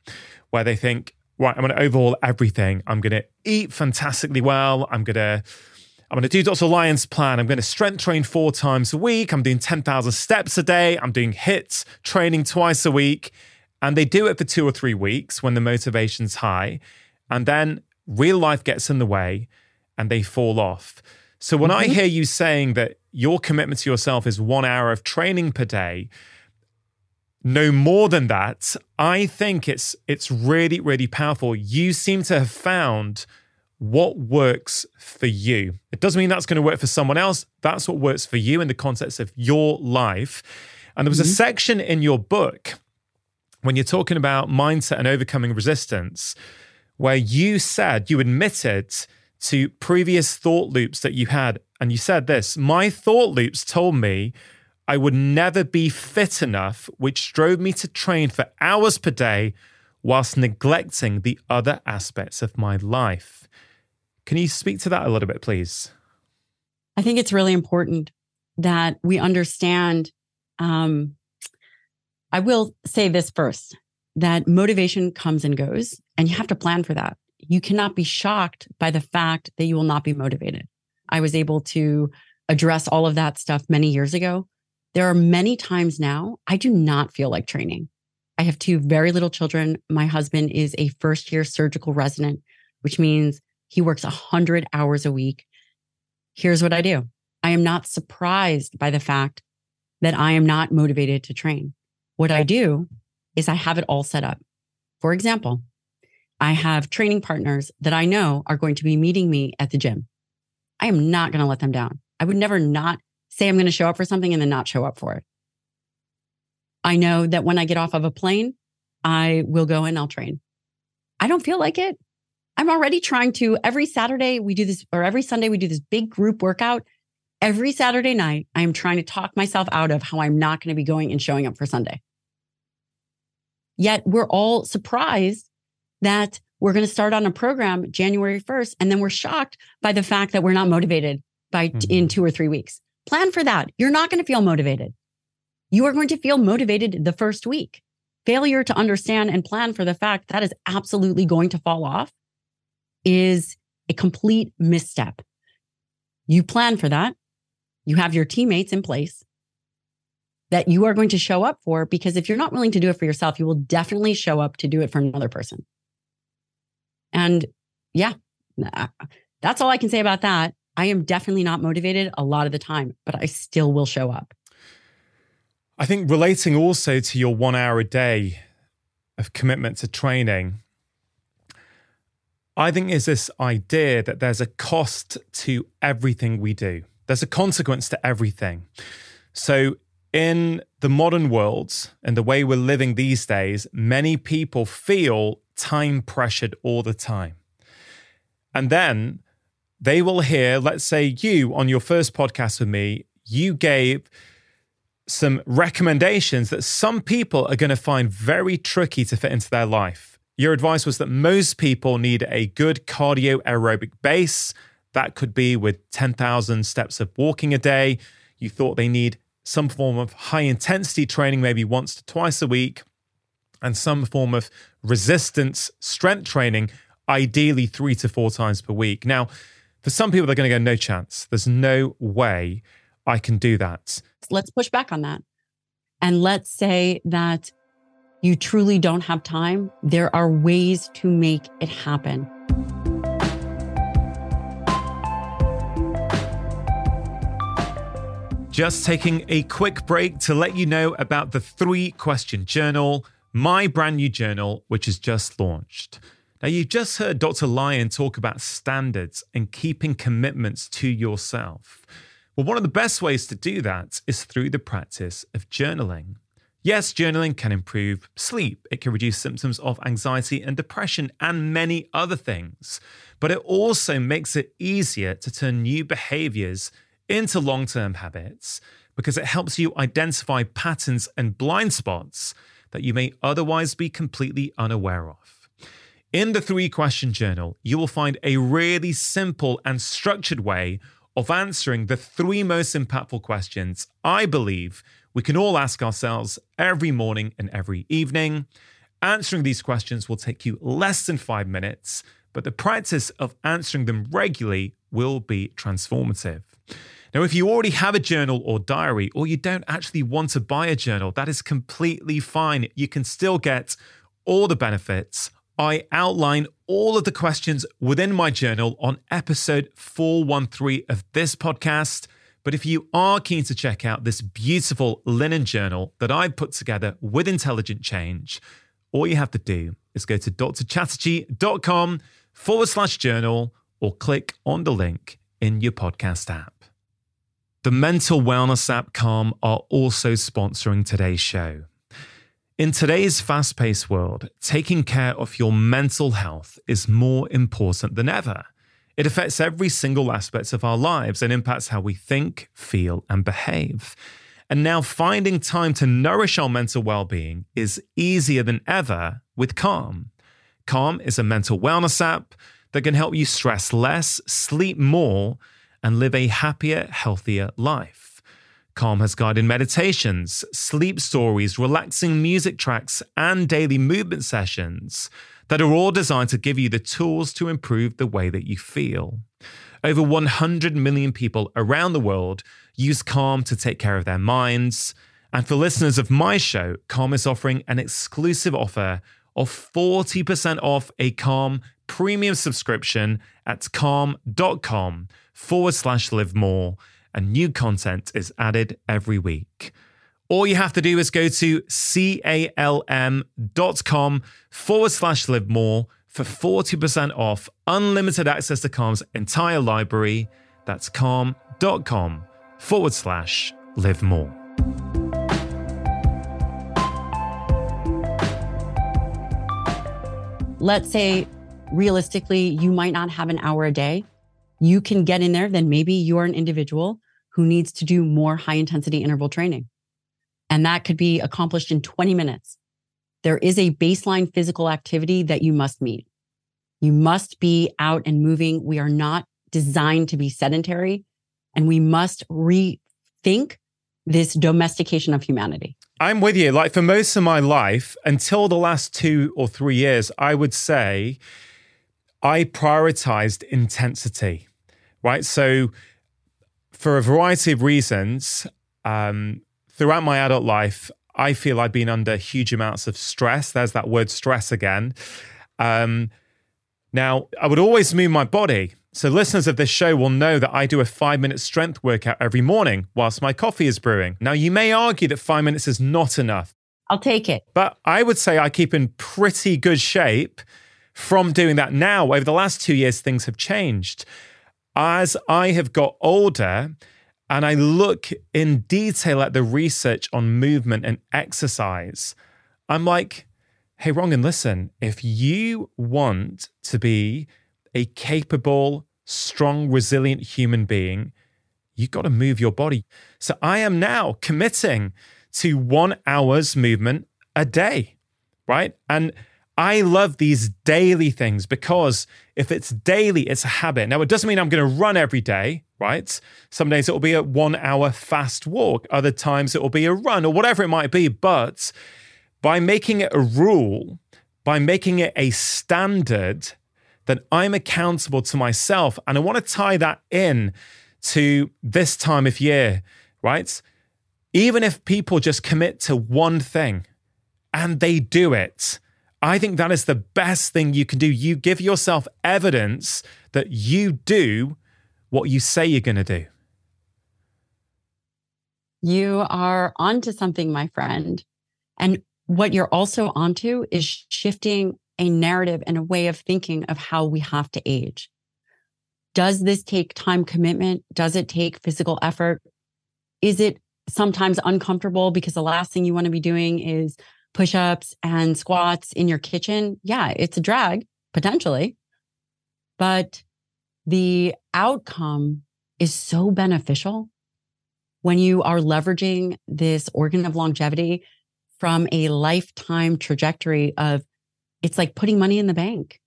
where they think, right, I'm going to overhaul everything. I'm going to eat fantastically well. I'm going to I'm going to do Dr. Lyon's plan. I'm going to strength train four times a week. I'm doing 10,000 steps a day. I'm doing HIIT training twice a week. And they do it for two or three weeks when the motivation's high. And then real life gets in the way and they fall off. So when mm-hmm. I hear you saying that your commitment to yourself is one hour of training per day, no more than that, I think it's it's really really powerful. You seem to have found what works for you. It doesn't mean that's going to work for someone else. That's what works for you in the context of your life. And there was mm-hmm. a section in your book when you're talking about mindset and overcoming resistance where you said you admitted to previous thought loops that you had. And you said this My thought loops told me I would never be fit enough, which drove me to train for hours per day whilst neglecting the other aspects of my life. Can you speak to that a little bit, please? I think it's really important that we understand. Um, I will say this first that motivation comes and goes, and you have to plan for that you cannot be shocked by the fact that you will not be motivated. I was able to address all of that stuff many years ago. There are many times now I do not feel like training. I have two very little children. My husband is a first year surgical resident, which means he works 100 hours a week. Here's what I do I am not surprised by the fact that I am not motivated to train. What I do is I have it all set up. For example, I have training partners that I know are going to be meeting me at the gym. I am not going to let them down. I would never not say I'm going to show up for something and then not show up for it. I know that when I get off of a plane, I will go and I'll train. I don't feel like it. I'm already trying to every Saturday we do this or every Sunday we do this big group workout. Every Saturday night, I am trying to talk myself out of how I'm not going to be going and showing up for Sunday. Yet we're all surprised that we're going to start on a program January 1st. And then we're shocked by the fact that we're not motivated by mm-hmm. in two or three weeks. Plan for that. You're not going to feel motivated. You are going to feel motivated the first week. Failure to understand and plan for the fact that is absolutely going to fall off is a complete misstep. You plan for that. You have your teammates in place that you are going to show up for because if you're not willing to do it for yourself, you will definitely show up to do it for another person. And yeah, uh, that's all I can say about that. I am definitely not motivated a lot of the time, but I still will show up. I think relating also to your one hour a day of commitment to training, I think is this idea that there's a cost to everything we do. There's a consequence to everything. So, in the modern world and the way we're living these days, many people feel time pressured all the time. And then they will hear, let's say you on your first podcast with me, you gave some recommendations that some people are going to find very tricky to fit into their life. Your advice was that most people need a good cardio aerobic base. That could be with 10,000 steps of walking a day. You thought they need some form of high intensity training, maybe once to twice a week, and some form of resistance strength training, ideally three to four times per week. Now, for some people, they're going to go, no chance. There's no way I can do that. Let's push back on that. And let's say that you truly don't have time. There are ways to make it happen. Just taking a quick break to let you know about the three question journal, my brand new journal, which has just launched. Now, you've just heard Dr. Lyon talk about standards and keeping commitments to yourself. Well, one of the best ways to do that is through the practice of journaling. Yes, journaling can improve sleep, it can reduce symptoms of anxiety and depression, and many other things. But it also makes it easier to turn new behaviors into long term habits because it helps you identify patterns and blind spots that you may otherwise be completely unaware of. In the three question journal, you will find a really simple and structured way of answering the three most impactful questions I believe we can all ask ourselves every morning and every evening. Answering these questions will take you less than five minutes, but the practice of answering them regularly will be transformative. Now, if you already have a journal or diary, or you don't actually want to buy a journal, that is completely fine. You can still get all the benefits. I outline all of the questions within my journal on episode 413 of this podcast. But if you are keen to check out this beautiful linen journal that I put together with intelligent change, all you have to do is go to drchatterjee.com forward slash journal or click on the link in your podcast app. The mental wellness app Calm are also sponsoring today's show. In today's fast paced world, taking care of your mental health is more important than ever. It affects every single aspect of our lives and impacts how we think, feel, and behave. And now finding time to nourish our mental well being is easier than ever with Calm. Calm is a mental wellness app that can help you stress less, sleep more, and live a happier, healthier life. Calm has guided meditations, sleep stories, relaxing music tracks, and daily movement sessions that are all designed to give you the tools to improve the way that you feel. Over 100 million people around the world use Calm to take care of their minds. And for listeners of my show, Calm is offering an exclusive offer of 40% off a Calm premium subscription at calm.com forward slash live more, and new content is added every week. All you have to do is go to calm.com forward slash live more for 40% off unlimited access to Calm's entire library. That's calm.com forward slash live more. Let's say realistically, you might not have an hour a day you can get in there, then maybe you're an individual who needs to do more high intensity interval training. And that could be accomplished in 20 minutes. There is a baseline physical activity that you must meet. You must be out and moving. We are not designed to be sedentary and we must rethink this domestication of humanity. I'm with you. Like for most of my life, until the last two or three years, I would say I prioritized intensity right? So, for a variety of reasons, um, throughout my adult life, I feel I've been under huge amounts of stress. There's that word stress again. Um, now, I would always move my body. So, listeners of this show will know that I do a five minute strength workout every morning whilst my coffee is brewing. Now, you may argue that five minutes is not enough. I'll take it. But I would say I keep in pretty good shape from doing that now. Over the last two years, things have changed as I have got older, and I look in detail at the research on movement and exercise, I'm like, hey, Rangan, listen, if you want to be a capable, strong, resilient human being, you've got to move your body. So I am now committing to one hour's movement a day, right? And I love these daily things because if it's daily, it's a habit. Now, it doesn't mean I'm going to run every day, right? Some days it will be a one hour fast walk, other times it will be a run or whatever it might be. But by making it a rule, by making it a standard, then I'm accountable to myself. And I want to tie that in to this time of year, right? Even if people just commit to one thing and they do it, I think that is the best thing you can do. You give yourself evidence that you do what you say you're going to do. You are onto something, my friend. And what you're also onto is shifting a narrative and a way of thinking of how we have to age. Does this take time commitment? Does it take physical effort? Is it sometimes uncomfortable because the last thing you want to be doing is push ups and squats in your kitchen? Yeah, it's a drag potentially. But the outcome is so beneficial when you are leveraging this organ of longevity from a lifetime trajectory of it's like putting money in the bank.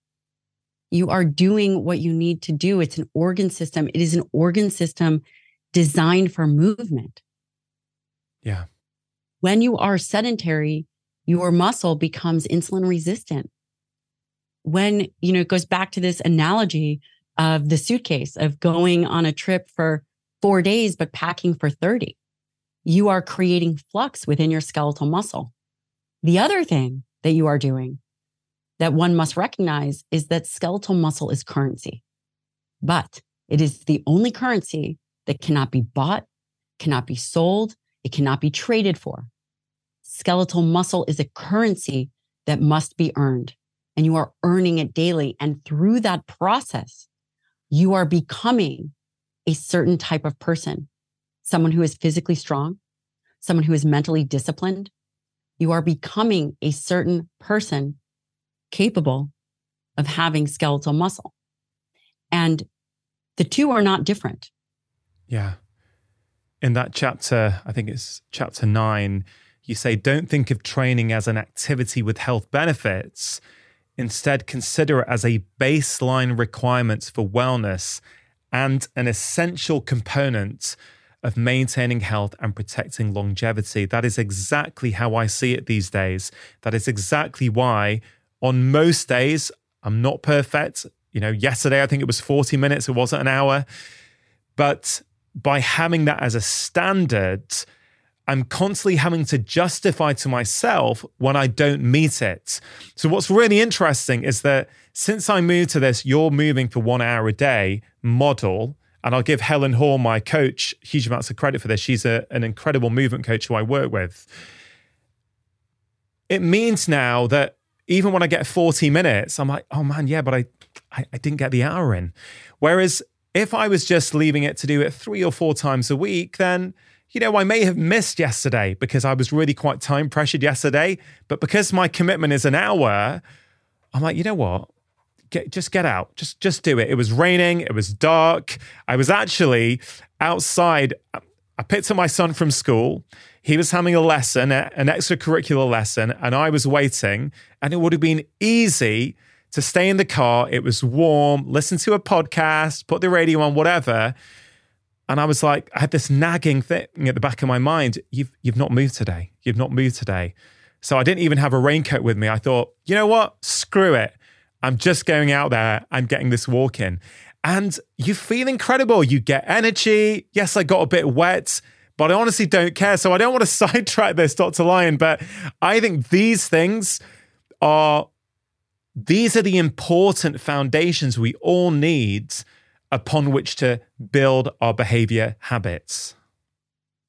You are doing what you need to do. It's an organ system. It is an organ system designed for movement. Yeah. When you are sedentary, your muscle becomes insulin resistant. When, you know, it goes back to this analogy of the suitcase of going on a trip for four days, but packing for 30. You are creating flux within your skeletal muscle. The other thing that you are doing that one must recognize is that skeletal muscle is currency, but it is the only currency that cannot be bought, cannot be sold, it cannot be traded for. Skeletal muscle is a currency that must be earned, and you are earning it daily. And through that process, you are becoming a certain type of person, someone who is physically strong, someone who is mentally disciplined. You are becoming a certain person capable of having skeletal muscle. And the two are not different. Yeah. In that chapter, I think it's chapter nine, you say, don't think of training as an activity with health benefits Instead, consider it as a baseline requirement for wellness and an essential component of maintaining health and protecting longevity. That is exactly how I see it these days. That is exactly why, on most days, I'm not perfect. You know, yesterday I think it was 40 minutes, it wasn't an hour. But by having that as a standard, I'm constantly having to justify to myself when I don't meet it. So, what's really interesting is that since I moved to this, you're moving for one hour a day model, and I'll give Helen Hall, my coach, huge amounts of credit for this. She's a, an incredible movement coach who I work with. It means now that even when I get 40 minutes, I'm like, oh man, yeah, but I, I, I didn't get the hour in. Whereas if I was just leaving it to do it three or four times a week, then you know, I may have missed yesterday because I was really quite time pressured yesterday. But because my commitment is an hour, I'm like, you know what? Get, just get out. Just just do it. It was raining. It was dark. I was actually outside. I picked up my son from school. He was having a lesson, an extracurricular lesson, and I was waiting. And it would have been easy to stay in the car. It was warm, listen to a podcast, put the radio on, whatever. And I was like, I had this nagging thing at the back of my mind. You've you've not moved today. You've not moved today. So I didn't even have a raincoat with me. I thought, you know what? Screw it. I'm just going out there and getting this walk in. And you feel incredible. You get energy. Yes, I got a bit wet, but I honestly don't care. So I don't want to (laughs) sidetrack this, Dr. Lyon, but I think these things are these are the important foundations we all need upon which to build our behavior habits.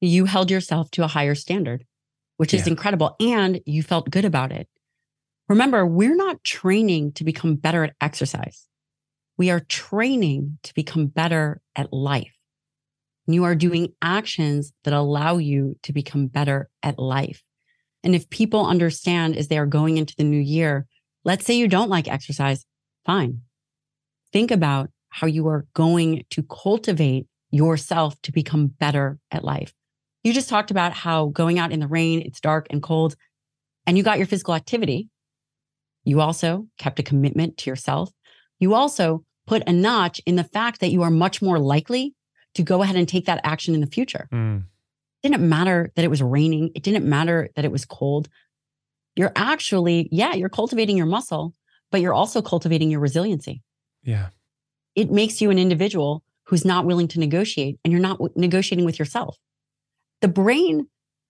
You held yourself to a higher standard, which is yeah. incredible. And you felt good about it. Remember, we're not training to become better at exercise. We are training to become better at life. You are doing actions that allow you to become better at life. And if people understand as they are going into the new year, let's say you don't like exercise, fine. Think about how you are going to cultivate yourself to become better at life. You just talked about how going out in the rain, it's dark and cold, and you got your physical activity. You also kept a commitment to yourself. You also put a notch in the fact that you are much more likely to go ahead and take that action in the future. Mm didn't matter that it was raining. It didn't matter that it was cold. You're actually, yeah, you're cultivating your muscle, but you're also cultivating your resiliency. Yeah. It makes you an individual who's not willing to negotiate and you're not w- negotiating with yourself. The brain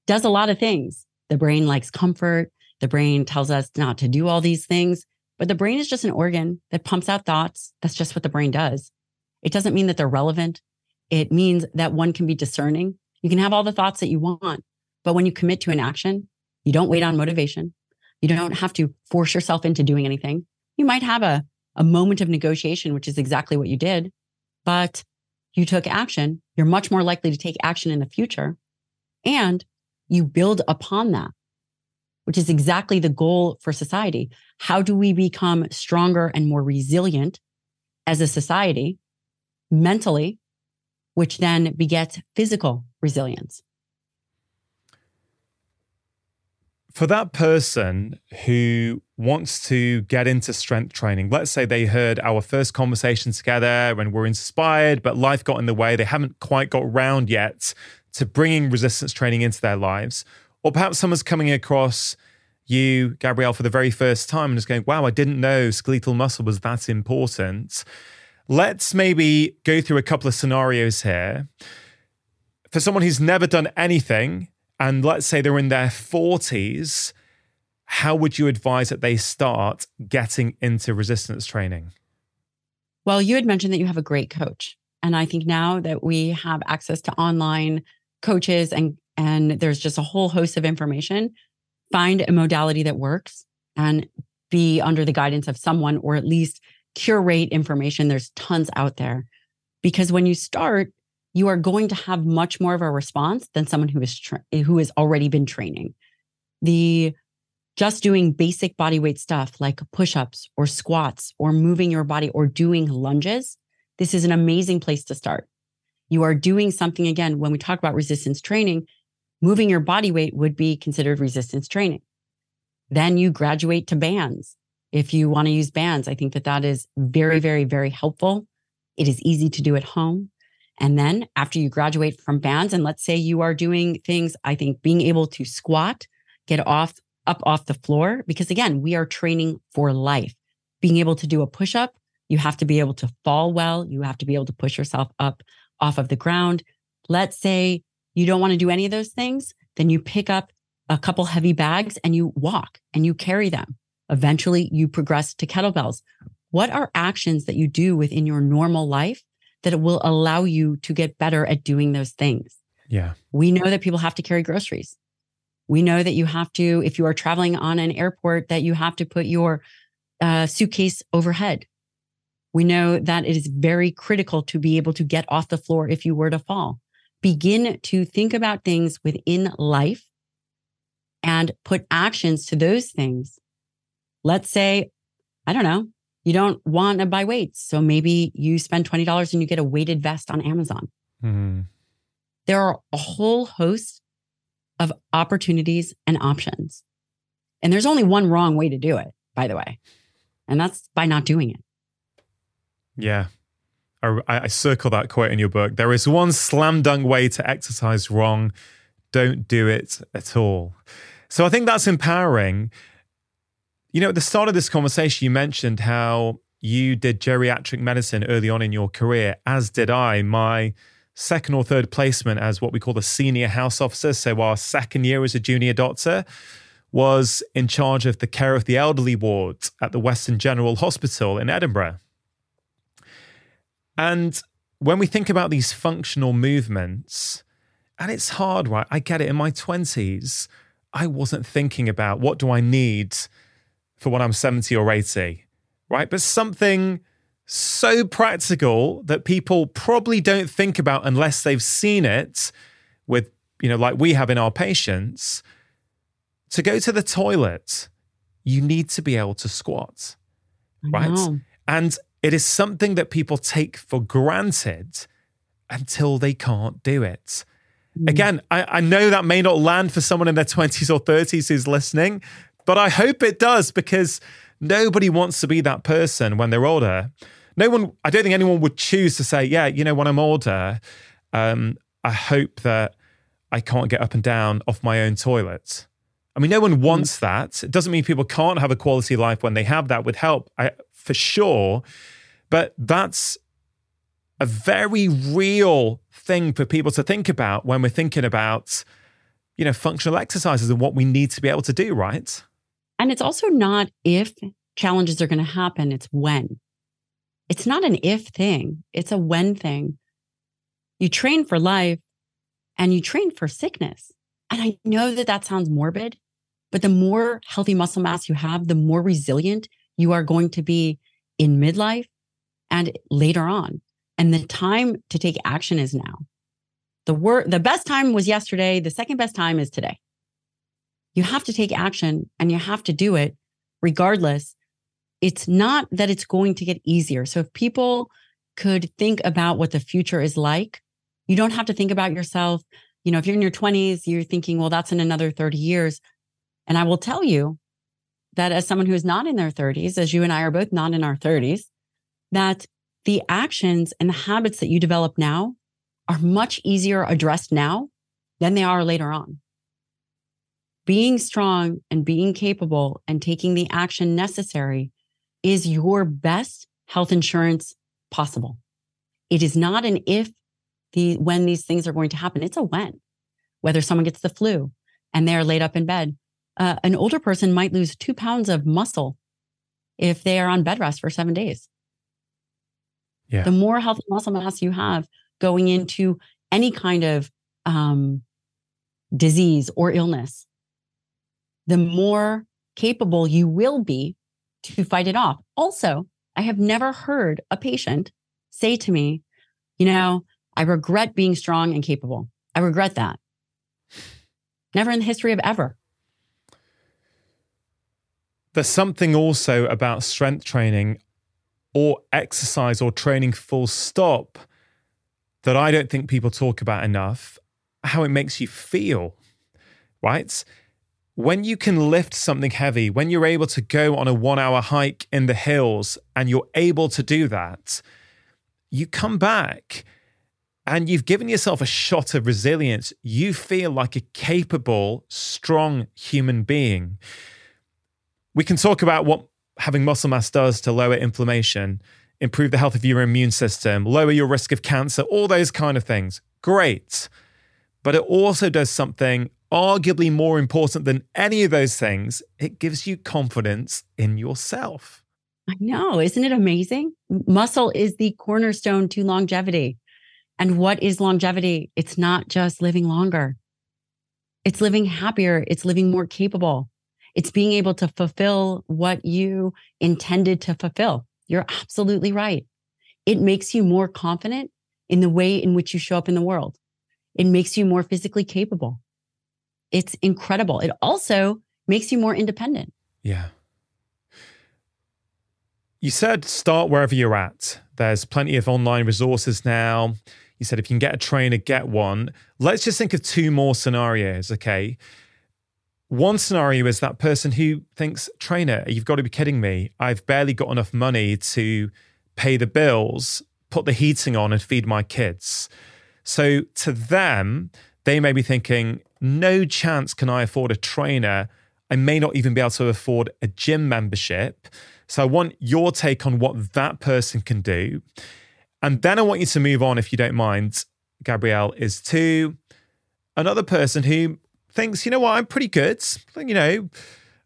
does a lot of things. The brain likes comfort. The brain tells us not to do all these things, but the brain is just an organ that pumps out thoughts. That's just what the brain does. It doesn't mean that they're relevant. It means that one can be discerning you can have all the thoughts that you want, but when you commit to an action, you don't wait on motivation. You don't have to force yourself into doing anything. You might have a, a moment of negotiation, which is exactly what you did, but you took action. You're much more likely to take action in the future and you build upon that, which is exactly the goal for society. How do we become stronger and more resilient as a society mentally, which then begets physical resilience. For that person who wants to get into strength training, let's say they heard our first conversation together and were inspired, but life got in the way. They haven't quite got round yet to bringing resistance training into their lives. Or perhaps someone's coming across you, Gabrielle, for the very first time and is going, wow, I didn't know skeletal muscle was that important. Let's maybe go through a couple of scenarios here for someone who's never done anything, and let's say they're in their 40s, how would you advise that they start getting into resistance training? Well, you had mentioned that you have a great coach. And I think now that we have access to online coaches and and there's just a whole host of information, find a modality that works and be under the guidance of someone or at least curate information. There's tons out there. Because when you start, you are going to have much more of a response than someone who is tra- who has already been training. The just doing basic body weight stuff like push-ups or squats or moving your body or doing lunges, this is an amazing place to start. You are doing something again when we talk about resistance training, moving your body weight would be considered resistance training. Then you graduate to bands. If you want to use bands, I think that that is very very very helpful. It is easy to do at home. And then after you graduate from bands, and let's say you are doing things, I think being able to squat, get off up off the floor, because again, we are training for life. Being able to do a push up, you have to be able to fall well. You have to be able to push yourself up off of the ground. Let's say you don't want to do any of those things, then you pick up a couple heavy bags and you walk and you carry them. Eventually, you progress to kettlebells. What are actions that you do within your normal life that it will allow you to get better at doing those things. Yeah. We know that people have to carry groceries. We know that you have to, if you are traveling on an airport, that you have to put your uh, suitcase overhead. We know that it is very critical to be able to get off the floor if you were to fall. Begin to think about things within life and put actions to those things. Let's say, I don't know, you don't want to buy weights. So maybe you spend $20 and you get a weighted vest on Amazon. Mm-hmm. There are a whole host of opportunities and options. And there's only one wrong way to do it, by the way. And that's by not doing it. Yeah. I, I circle that quote in your book. There is one slam dunk way to exercise wrong. Don't do it at all. So I think that's empowering. You know, at the start of this conversation, you mentioned how you did geriatric medicine early on in your career, as did I. My second or third placement as what we call the senior house officer, so our second year as a junior doctor, was in charge of the care of the elderly ward at the Western General Hospital in Edinburgh. And when we think about these functional movements, and it's hard, right? I get it. In my 20s, I wasn't thinking about what do I need for when I'm 70 or 80, right? But something so practical that people probably don't think about unless they've seen it with, you know, like we have in our patients. To go to the toilet, you need to be able to squat, right? And it is something that people take for granted until they can't do it. Mm. Again, I, I know that may not land for someone in their 20s or 30s who's listening, but I hope it does because nobody wants to be that person when they're older. No one, I don't think anyone would choose to say, yeah, you know, when I'm older, um, I hope that I can't get up and down off my own toilet. I mean, no one wants mm. that. It doesn't mean people can't have a quality life when they have that with help, I, for sure. But that's a very real thing for people to think about when we're thinking about, you know, functional exercises and what we need to be able to do, right? And it's also not if challenges are going to happen, it's when. It's not an if thing, it's a when thing. You train for life and you train for sickness. And I know that that sounds morbid, but the more healthy muscle mass you have, the more resilient you are going to be in midlife and later on. And the time to take action is now. The word, the best time was yesterday. The second best time is today. You have to take action and you have to do it regardless. It's not that it's going to get easier. So if people could think about what the future is like, you don't have to think about yourself. You know, if you're in your 20s, you're thinking, well, that's in another 30 years. And I will tell you that as someone who is not in their 30s, as you and I are both not in our 30s, that the actions and the habits that you develop now are much easier addressed now than they are later on. Being strong and being capable and taking the action necessary is your best health insurance possible. It is not an if the when these things are going to happen. It's a when. Whether someone gets the flu and they're laid up in bed, uh, an older person might lose two pounds of muscle if they are on bed rest for seven days. Yeah. The more healthy muscle mass you have going into any kind of um, disease or illness, the more capable you will be to fight it off. Also, I have never heard a patient say to me, you know, I regret being strong and capable. I regret that. Never in the history of ever. There's something also about strength training or exercise or training full stop that I don't think people talk about enough how it makes you feel, right? When you can lift something heavy, when you're able to go on a one hour hike in the hills and you're able to do that, you come back and you've given yourself a shot of resilience. You feel like a capable, strong human being. We can talk about what having muscle mass does to lower inflammation, improve the health of your immune system, lower your risk of cancer, all those kind of things. Great. But it also does something arguably more important than any of those things. It gives you confidence in yourself. I know. Isn't it amazing? Muscle is the cornerstone to longevity. And what is longevity? It's not just living longer, it's living happier, it's living more capable. It's being able to fulfill what you intended to fulfill. You're absolutely right. It makes you more confident in the way in which you show up in the world. It makes you more physically capable. It's incredible. It also makes you more independent. Yeah. You said start wherever you're at. There's plenty of online resources now. You said if you can get a trainer, get one. Let's just think of two more scenarios, okay? One scenario is that person who thinks, trainer, you've got to be kidding me. I've barely got enough money to pay the bills, put the heating on, and feed my kids. So to them, they may be thinking, no chance can I afford a trainer. I may not even be able to afford a gym membership. So I want your take on what that person can do. And then I want you to move on, if you don't mind, Gabrielle, is to another person who thinks, you know what, I'm pretty good. You know,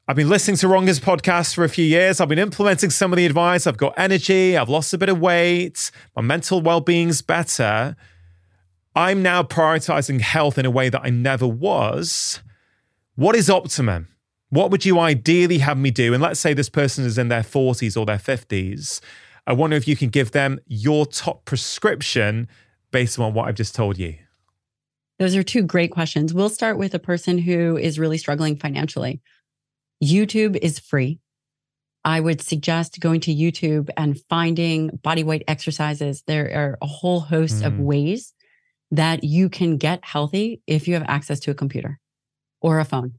I've been listening to Rangan's podcast for a few years. I've been implementing some of the advice. I've got energy. I've lost a bit of weight. My mental well being's better. I'm now prioritizing health in a way that I never was. What is optimum? What would you ideally have me do? And let's say this person is in their 40s or their 50s. I wonder if you can give them your top prescription based on what I've just told you. Those are two great questions. We'll start with a person who is really struggling financially. YouTube is free. I would suggest going to YouTube and finding body weight exercises. There are a whole host mm. of ways that you can get healthy if you have access to a computer or a phone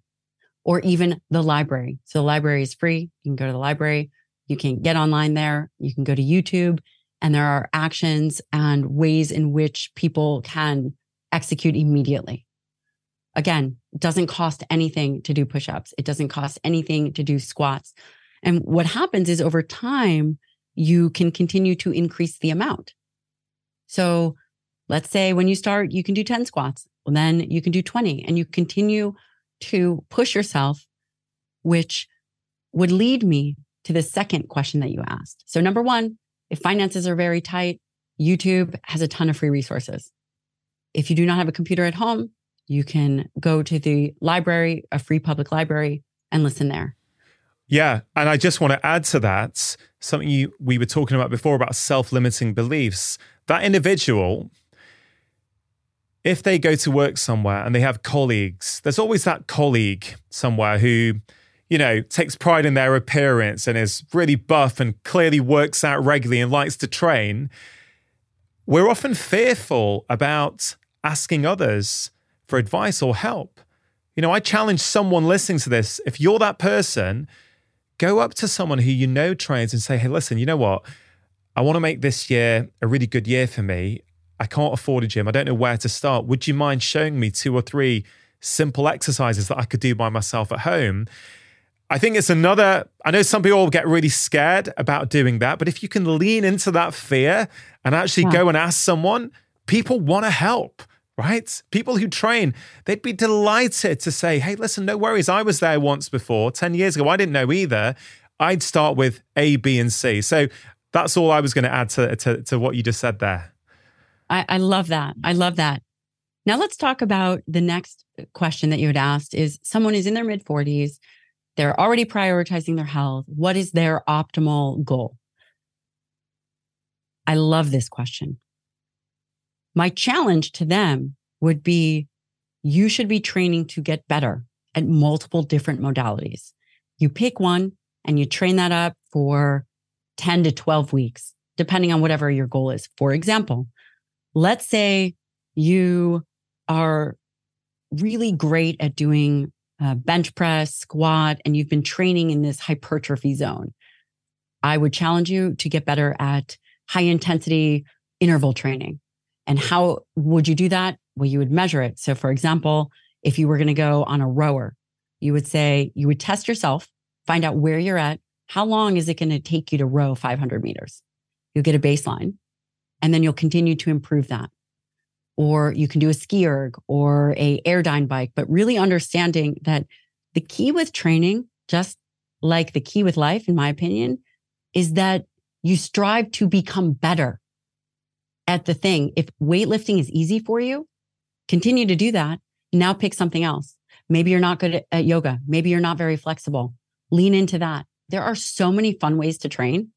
or even the library. So the library is free. You can go to the library. You can get online there. You can go to YouTube and there are actions and ways in which people can execute immediately. Again, it doesn't cost anything to do push-ups. It doesn't cost anything to do squats. And what happens is over time, you can continue to increase the amount. So let's say when you start, you can do 10 squats. Well, then you can do 20 and you continue to push yourself, which would lead me to the second question that you asked. So, number one, if finances are very tight, YouTube has a ton of free resources. If you do not have a computer at home, you can go to the library, a free public library, and listen there. Yeah. And I just want to add to that something you, we were talking about before about self limiting beliefs. That individual if they go to work somewhere and they have colleagues, there's always that colleague somewhere who, you know, takes pride in their appearance and is really buff and clearly works out regularly and likes to train. We're often fearful about asking others for advice or help. You know, I challenge someone listening to this if you're that person, go up to someone who you know trains and say, hey, listen, you know what? I want to make this year a really good year for me. I can't afford a gym. I don't know where to start. Would you mind showing me two or three simple exercises that I could do by myself at home? I think it's another. I know some people get really scared about doing that, but if you can lean into that fear and actually yeah. go and ask someone, people want to help, right? People who train, they'd be delighted to say, hey, listen, no worries. I was there once before, 10 years ago. I didn't know either. I'd start with A, B, and C. So that's all I was going to add to, to, to what you just said there. I, I love that. I love that. Now let's talk about the next question that you had asked is someone is in their mid 40s, they're already prioritizing their health. What is their optimal goal? I love this question. My challenge to them would be you should be training to get better at multiple different modalities. You pick one and you train that up for 10 to 12 weeks, depending on whatever your goal is. For example, let's say you are really great at doing bench press, squat, and you've been training in this hypertrophy zone. I would challenge you to get better at high intensity interval training. And how would you do that? Well, you would measure it. So, for example, if you were going to go on a rower, you would say, you would test yourself, find out where you're at. How long is it going to take you to row 500 meters? You'll get a baseline and then you'll continue to improve that. Or you can do a ski erg or a airdyne bike but really understanding that the key with training just like the key with life in my opinion is that you strive to become better at the thing. If weightlifting is easy for you continue to do that. Now pick something else. Maybe you're not good at, yoga. Maybe you're not very flexible. Lean into that. There are so many fun ways to train.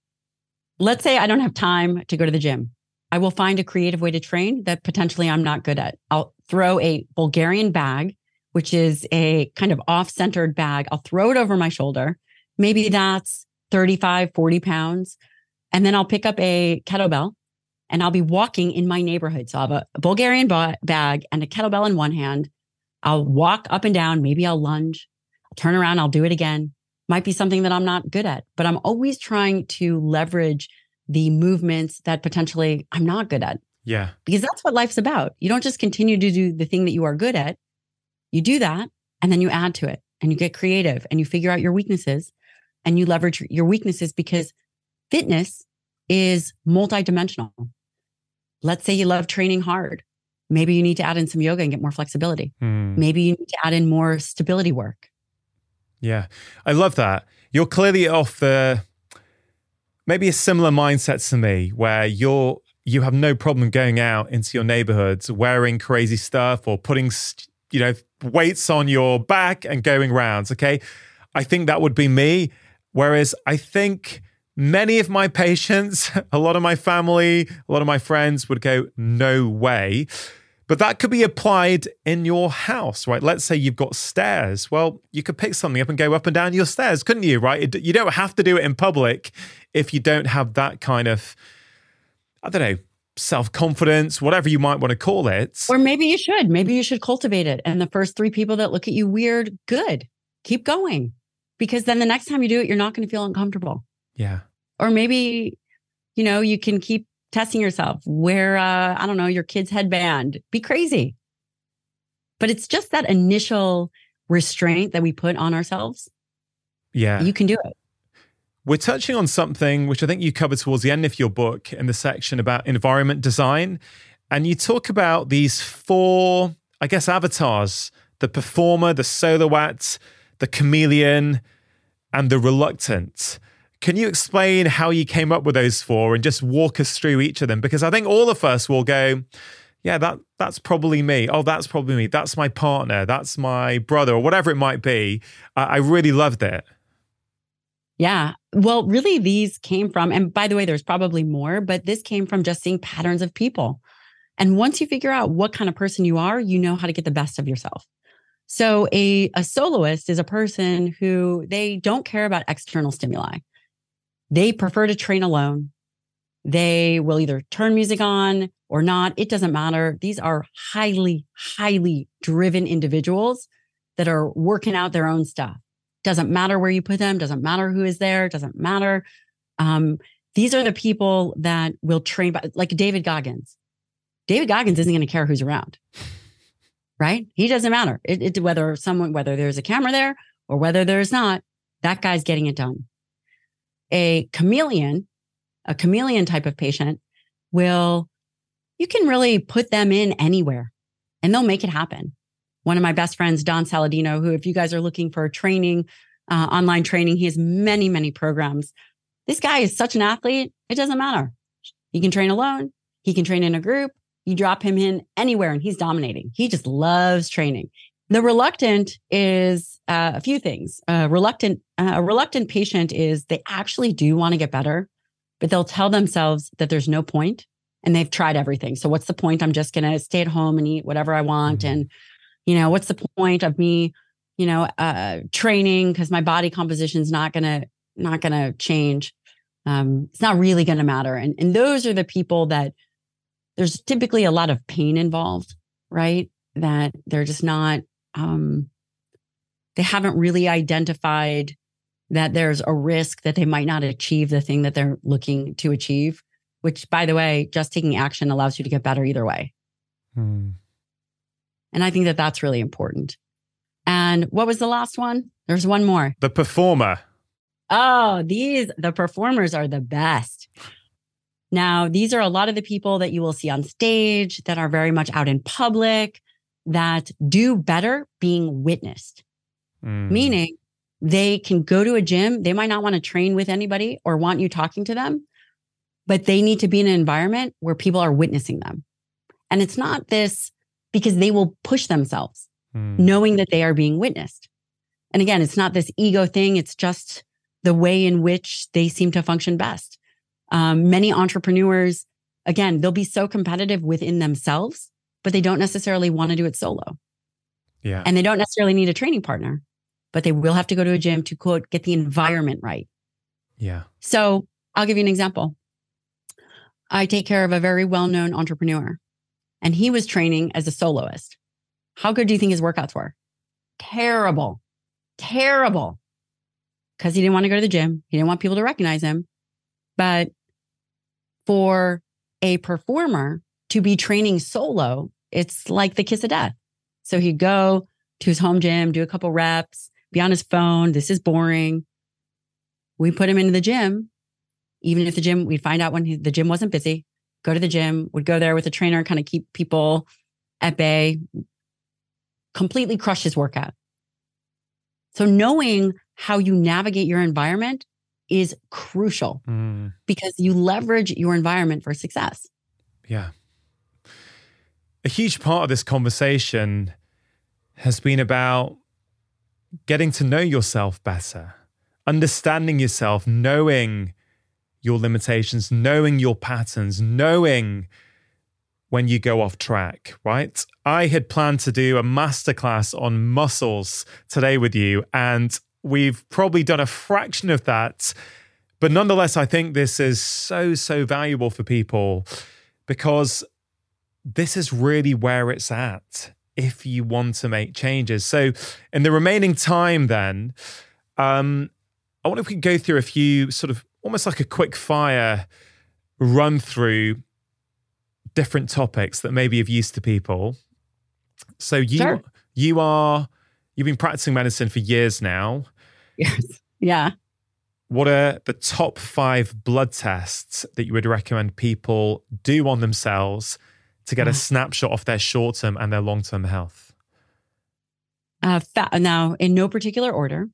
Let's say i don't have time to go to the gym I will find a creative way to train that potentially I'm not good at. I'll throw a Bulgarian bag, which is a kind of off centered bag. I'll throw it over my shoulder. Maybe that's 35, 40 pounds. And then I'll pick up a kettlebell and I'll be walking in my neighborhood. So I'll have a Bulgarian ba- bag and a kettlebell in one hand. I'll walk up and down. Maybe I'll lunge. I'll turn around. I'll do it again. Might be something that I'm not good at, but I'm always trying to leverage the movements that potentially I'm not good at. Yeah. Because that's what life's about. You don't just continue to do the thing that you are good at. You do that and then you add to it and you get creative and you figure out your weaknesses and you leverage your weaknesses because fitness is multidimensional. Let's say you love training hard. Maybe you need to add in some yoga and get more flexibility. Hmm. Maybe you need to add in more stability work. Yeah. I love that. You're clearly off the maybe a similar mindset to me where you're you have no problem going out into your neighborhoods wearing crazy stuff or putting you know weights on your back and going rounds okay i think that would be me whereas i think Many of my patients, (laughs) a lot of my family, a lot of my friends would go, no way. But that could be applied in your house, right? Let's say you've got stairs. Well, you could pick something up and go up and down your stairs, couldn't you, right? You don't have to do it in public if you don't have that kind of, I don't know, self confidence, whatever you might want to call it. Or maybe you should. Maybe you should cultivate it. And the first three people that look at you weird, good. Keep going. Because then the next time you do it, you're not going to feel uncomfortable. Yeah. Or maybe, you know, you can keep testing yourself. Wear, uh, I don't know, your kid's headband. Be crazy. But it's just that initial restraint that we put on ourselves. Yeah. You can do it. We're touching on something which I think you covered towards the end of your book in the section about environment design. And you talk about these four, I guess, avatars the performer, the soloist, the chameleon, and the reluctant. Can you explain how you came up with those four and just walk us through each of them? Because I think all of us will go, yeah, that that's probably me. Oh, that's probably me. That's my partner. That's my brother, or whatever it might be. I, I really loved it. Yeah. Well, really, these came from, and by the way, there's probably more, but this came from just seeing patterns of people. And once you figure out what kind of person you are, you know how to get the best of yourself. So a, a soloist is a person who they don't care about external stimuli. They prefer to train alone. They will either turn music on or not. It doesn't matter. These are highly, highly driven individuals that are working out their own stuff. Doesn't matter where you put them, doesn't matter who is there, doesn't matter. Um, these are the people that will train, like David Goggins. David Goggins isn't going to care who's around, (laughs) right? He doesn't matter. It, it, whether someone, whether there's a camera there or whether there's not, that guy's getting it done. A chameleon, a chameleon type of patient will, you can really put them in anywhere and they'll make it happen one of my best friends, Don Saladino, who, if you guys are looking for training, uh, online training, he has many, many programs. This guy is such an athlete, it doesn't matter. He can train alone, he can train in a group. You drop him in anywhere and he's dominating. He just loves training. The reluctant is uh, a few things. Uh, reluctant, uh, a reluctant patient is they actually do want to get better, but they'll tell themselves that there's no point and they've tried everything. So what's the point? I'm just going to stay at home and eat whatever I want mm-hmm. and you know what's the point of me you know uh training because my body composition is not gonna not gonna change um it's not really gonna matter and and those are the people that there's typically a lot of pain involved right that they're just not um they haven't really identified that there's a risk that they might not achieve the thing that they're looking to achieve which by the way just taking action allows you to get better either way hmm. And I think that that's really important. And what was the last one? There's one more. The performer. Oh, these, the performers are the best. Now, these are a lot of the people that you will see on stage that are very much out in public, that do better being witnessed, mm. meaning they can go to a gym. They might not want to train with anybody or want you talking to them, but they need to be in an environment where people are witnessing them. And it's not this because they will push themselves mm. knowing that they are being witnessed. And again, it's not this ego thing, it's just the way in which they seem to function best. Um, many entrepreneurs, again, they'll be so competitive within themselves, but they don't necessarily want to do it solo. Yeah. And they don't necessarily need a training partner, but they will have to go to a gym to quote, get the environment right. Yeah. So I'll give you an example. I take care of a very well known entrepreneur and he was training as a soloist. How good do you think his workouts were? Terrible, terrible. Because he didn't want to go to the gym. He didn't want people to recognize him. But for a performer to be training solo, it's like the kiss of death. So he'd go to his home gym, do a couple reps, be on his phone. This is boring. We put him into the gym. Even if the gym, we'd find out when he, the gym wasn't busy go to the gym, would go there with a trainer, kind of keep people at bay, completely crush his workout. So knowing how you navigate your environment is crucial mm. because you leverage your environment for success. Yeah. A huge part of this conversation has been about getting to know yourself better, understanding yourself, knowing your limitations, knowing your patterns, knowing when you go off track, right? I had planned to do a masterclass on muscles today with you, and we've probably done a fraction of that. But nonetheless, I think this is so, so valuable for people because this is really where it's at if you want to make changes. So, in the remaining time, then, um, I wonder if we could go through a few sort of almost like a quick fire run through different topics that may be of use to people. So you sure. you are you've been practicing medicine for years now. Yes. Yeah. What are the top five blood tests that you would recommend people do on themselves to get a snapshot of their short term and their long term health? Uh, now, in no particular order,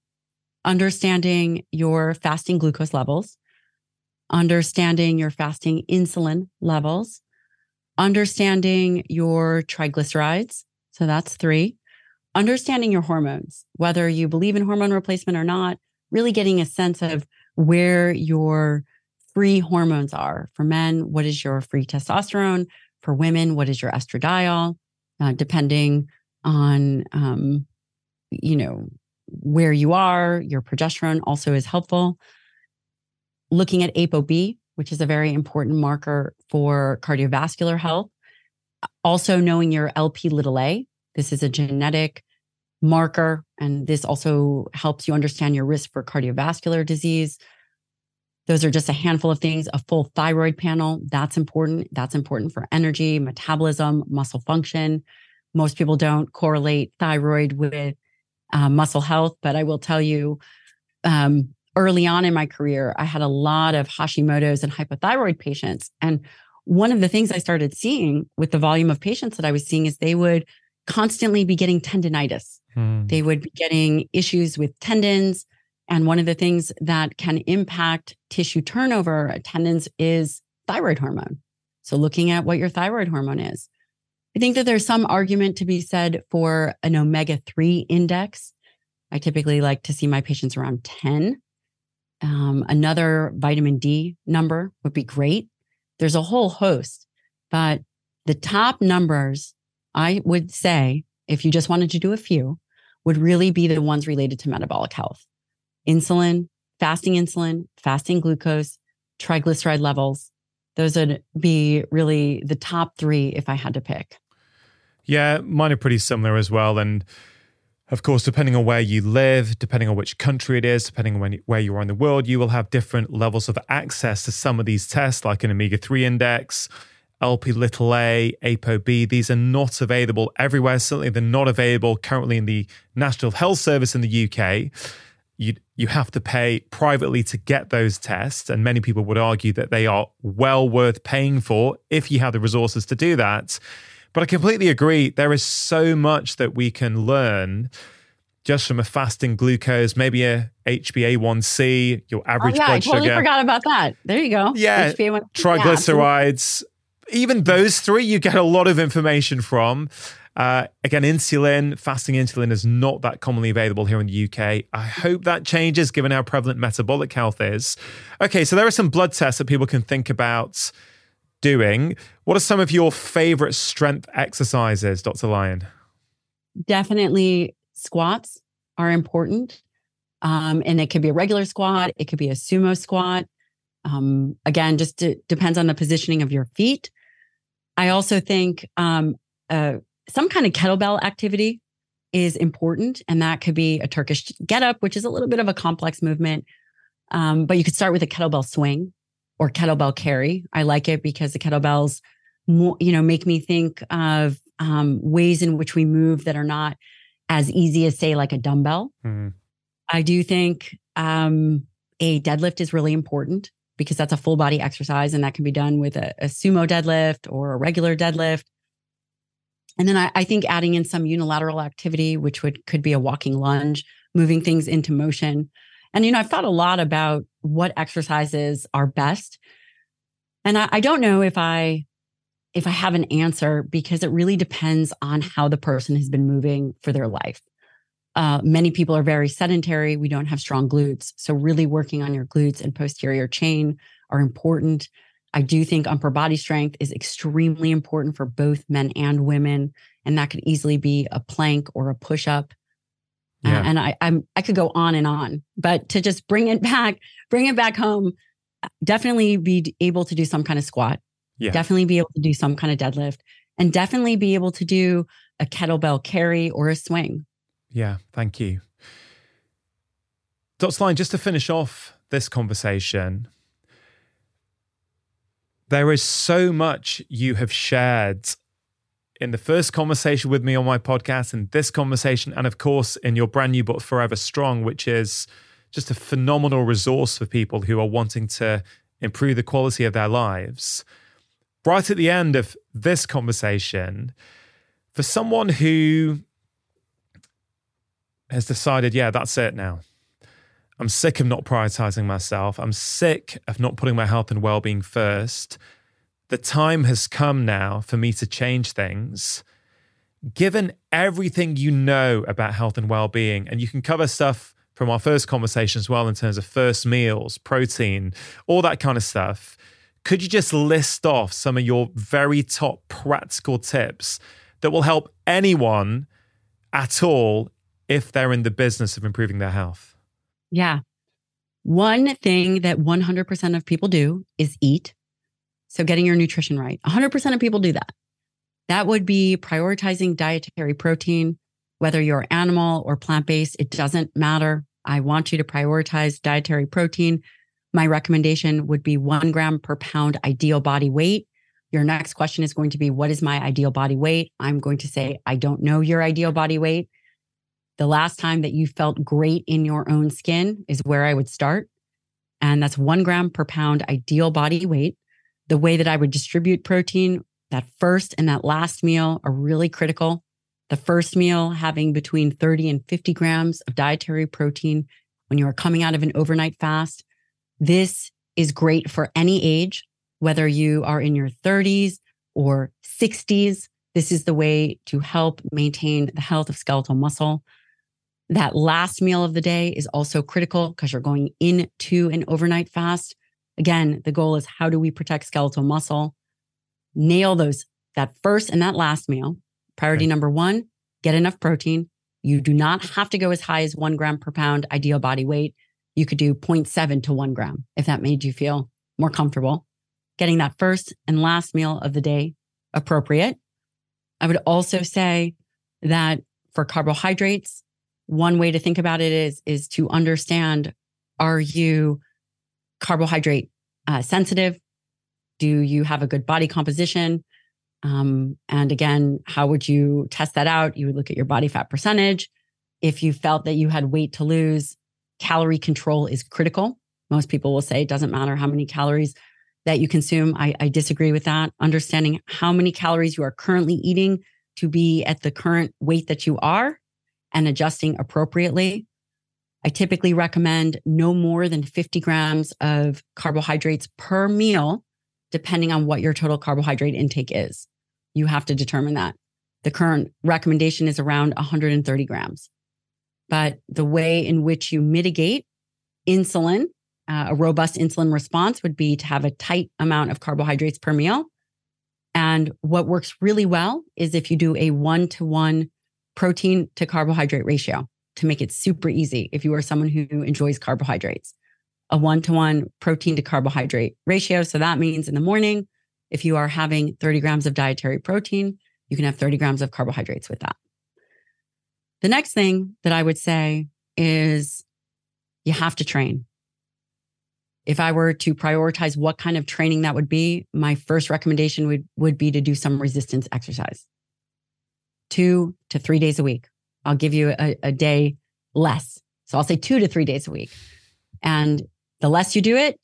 understanding your fasting glucose levels, understanding your fasting insulin levels, understanding your triglycerides. So that's three. Understanding your hormones, whether you believe in hormone replacement or not, really getting a sense of where your free hormones are. For men, what is your free testosterone? For women, what is your estradiol? Uh, depending on, um, you know, where you are, your progesterone also is helpful. Looking at ApoB, which is a very important marker for cardiovascular health. Also, knowing your LP little a. This is a genetic marker, and this also helps you understand your risk for cardiovascular disease. Those are just a handful of things. A full thyroid panel, that's important. That's important for energy, metabolism, muscle function. Most people don't correlate thyroid with uh, muscle health, but I will tell you, um, early on in my career, I had a lot of Hashimoto's and hypothyroid patients. And one of the things I started seeing with the volume of patients that I was seeing is they would constantly be getting tendonitis. Hmm. They would be getting issues with tendons. And one of the things that can impact tissue turnover tendons is thyroid hormone. So, looking at what your thyroid hormone is. I think that there's some argument to be said for an omega 3 index. I typically like to see my patients around 10. Um, another vitamin D number would be great. There's a whole host, but the top numbers, I would say, if you just wanted to do a few, would really be the ones related to metabolic health insulin, fasting insulin, fasting glucose, triglyceride levels. Those would be really the top three if I had to pick. Yeah, mine are pretty similar as well. And of course, depending on where you live, depending on which country it is, depending on where you are in the world, you will have different levels of access to some of these tests, like an omega 3 index, LP little a, ApoB. These are not available everywhere. Certainly, they're not available currently in the National Health Service in the UK. You, you have to pay privately to get those tests. And many people would argue that they are well worth paying for if you have the resources to do that. But I completely agree. There is so much that we can learn just from a fasting glucose, maybe a HbA1c, your oh, average oh, yeah, blood I totally sugar. forgot about that. There you go. Yeah, hba triglycerides. Even those three, you get a lot of information from. Uh, again, insulin, fasting insulin is not that commonly available here in the UK. I hope that changes given how prevalent metabolic health is. Okay, so there are some blood tests that people can think about doing. What are some of your favorite strength exercises, Dr. Lyon? Definitely squats are important. Um, and it could be a regular squat, it could be a sumo squat. Um, again, just d- depends on the positioning of your feet. I also think um, some kind of kettlebell activity is important, and that could be a Turkish get up, which is a little bit of a complex movement. Um, but you could start with a kettlebell swing or kettlebell carry. I like it because the kettlebells, you know, make me think of um, ways in which we move that are not as easy as, say, like a dumbbell. Mm-hmm. I do think um, a deadlift is really important because that's a full body exercise and that can be done with a, a sumo deadlift or a regular deadlift. And then I, I, think adding in some unilateral activity, which would could be a walking lunge, moving things into motion. And you know, I've thought a lot about what exercises are best. And I, I don't know if I if I have an answer because it really depends on how the person has been moving for their life. Uh, many people are very sedentary. We don't have strong glutes. So, really working on your glutes and posterior chain are important. I do think upper body strength is extremely important for both men and women. And that could easily be a plank or a push up. Uh, yeah. Uh, and I, I'm, I could go on and on, but to just bring it back, bring it back home, definitely be able to do some kind of squat. Yeah. Definitely be able to do some kind of deadlift and definitely be able to do a kettlebell carry or a swing. Yeah, thank you. Dr. Lyon, just to finish off this conversation, there is so much you have shared in the first conversation with me on my podcast, and this conversation, and of course, in your brand new book, Forever Strong, which is just a phenomenal resource for people who are wanting to improve the quality of their lives. Right at the end of this conversation, for someone who has decided, yeah, that's it now. I'm sick of not prioritizing myself. I'm sick of not putting my health and well being first. The time has come now for me to change things. Given everything you know about health and well being, and you can cover stuff from our first conversation as well in terms of first meals, protein, all that kind of stuff. Could you just list off some of your very top practical tips that will help anyone at all if they're in the business of improving their health? Yeah. One thing that 100% of people do is eat. So, getting your nutrition right. 100% of people do that. That would be prioritizing dietary protein, whether you're animal or plant based, it doesn't matter. I want you to prioritize dietary protein. My recommendation would be one gram per pound ideal body weight. Your next question is going to be, What is my ideal body weight? I'm going to say, I don't know your ideal body weight. The last time that you felt great in your own skin is where I would start. And that's one gram per pound ideal body weight. The way that I would distribute protein, that first and that last meal are really critical. The first meal having between 30 and 50 grams of dietary protein when you are coming out of an overnight fast. This is great for any age, whether you are in your 30s or 60s. This is the way to help maintain the health of skeletal muscle. That last meal of the day is also critical because you're going into an overnight fast. Again, the goal is how do we protect skeletal muscle? Nail those that first and that last meal. Priority okay. number one, get enough protein. You do not have to go as high as one gram per pound ideal body weight. You could do 0.7 to one gram if that made you feel more comfortable. Getting that first and last meal of the day appropriate. I would also say that for carbohydrates, one way to think about it is is to understand are you carbohydrate uh, sensitive? Do you have a good body composition? Um, and again how would you test that out? You would look at your body fat percentage. If you felt that you had weight to lose calorie control is critical. Most people will say it doesn't matter how many calories that you consume. I, I disagree with that. Understanding how many calories you are currently eating to be at the current weight that you are and adjusting appropriately. I typically recommend no more than 50 grams of carbohydrates per meal, depending on what your total carbohydrate intake is. You have to determine that. The current recommendation is around 130 grams. But the way in which you mitigate insulin, uh, a robust insulin response would be to have a tight amount of carbohydrates per meal. And what works really well is if you do a one to one protein to carbohydrate ratio to make it super easy if you are someone who enjoys carbohydrates. A one to one protein to carbohydrate ratio. So that means in the morning, if you are having 30 grams of dietary protein, you can have 30 grams of carbohydrates with that. The next thing that I would say is you have to train. If I were to prioritize what kind of training that would be, my first recommendation would, would be to do some resistance exercise two to three days a week. I'll give you a, a day less. So I'll say two to three days a week. And the less you do it,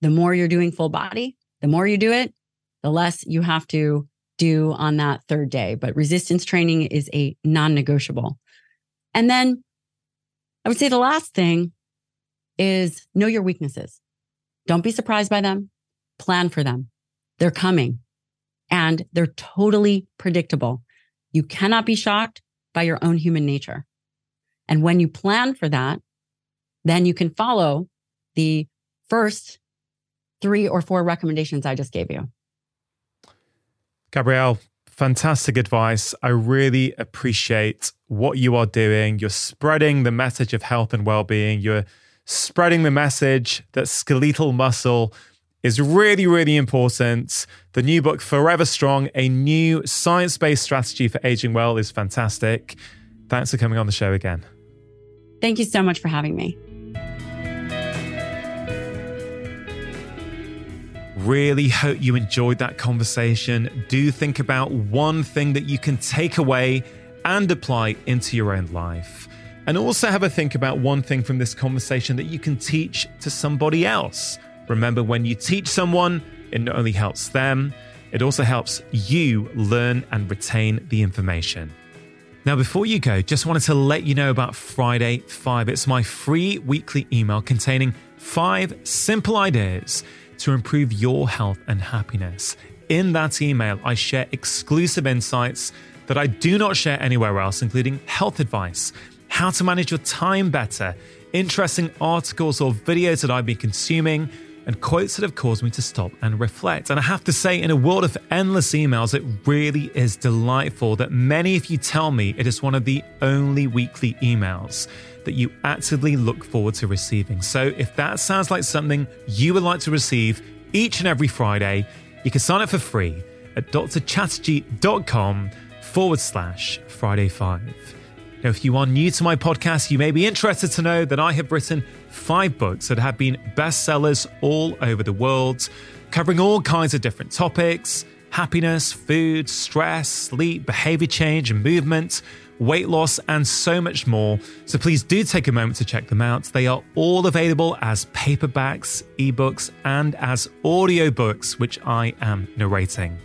the more you're doing full body. The more you do it, the less you have to do on that third day. But resistance training is a non negotiable. And then I would say the last thing is know your weaknesses. Don't be surprised by them, plan for them. They're coming and they're totally predictable. You cannot be shocked by your own human nature. And when you plan for that, then you can follow the first three or four recommendations I just gave you. Gabrielle, fantastic advice. I really appreciate what you are doing. You're spreading the message of health and well being. You're spreading the message that skeletal muscle is really, really important. The new book, Forever Strong, a new science based strategy for aging well, is fantastic. Thanks for coming on the show again. Thank you so much for having me. Really hope you enjoyed that conversation. Do think about one thing that you can take away and apply into your own life. And also have a think about one thing from this conversation that you can teach to somebody else. Remember, when you teach someone, it not only helps them, it also helps you learn and retain the information. Now, before you go, just wanted to let you know about Friday 5. It's my free weekly email containing five simple ideas to improve your health and happiness. In that email, I share exclusive insights that I do not share anywhere else, including health advice, how to manage your time better, interesting articles or videos that I've been consuming and quotes that have caused me to stop and reflect. And I have to say, in a world of endless emails, it really is delightful that many of you tell me it is one of the only weekly emails that you actively look forward to receiving. So if that sounds like something you would like to receive each and every Friday, you can sign up for free at drchatterjee.com forward slash Friday 5. Now, if you are new to my podcast, you may be interested to know that I have written five books that have been bestsellers all over the world, covering all kinds of different topics happiness, food, stress, sleep, behavior change, and movement, weight loss, and so much more. So please do take a moment to check them out. They are all available as paperbacks, ebooks, and as audiobooks, which I am narrating.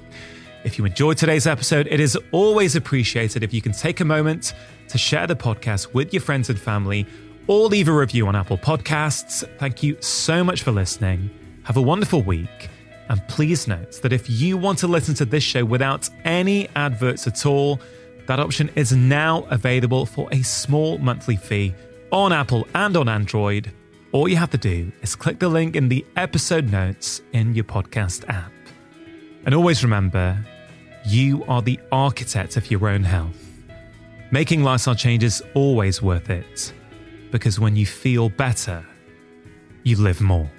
If you enjoyed today's episode, it is always appreciated if you can take a moment to share the podcast with your friends and family or leave a review on Apple Podcasts. Thank you so much for listening. Have a wonderful week. And please note that if you want to listen to this show without any adverts at all, that option is now available for a small monthly fee on Apple and on Android. All you have to do is click the link in the episode notes in your podcast app. And always remember, you are the architect of your own health. Making lifestyle changes always worth it because when you feel better, you live more.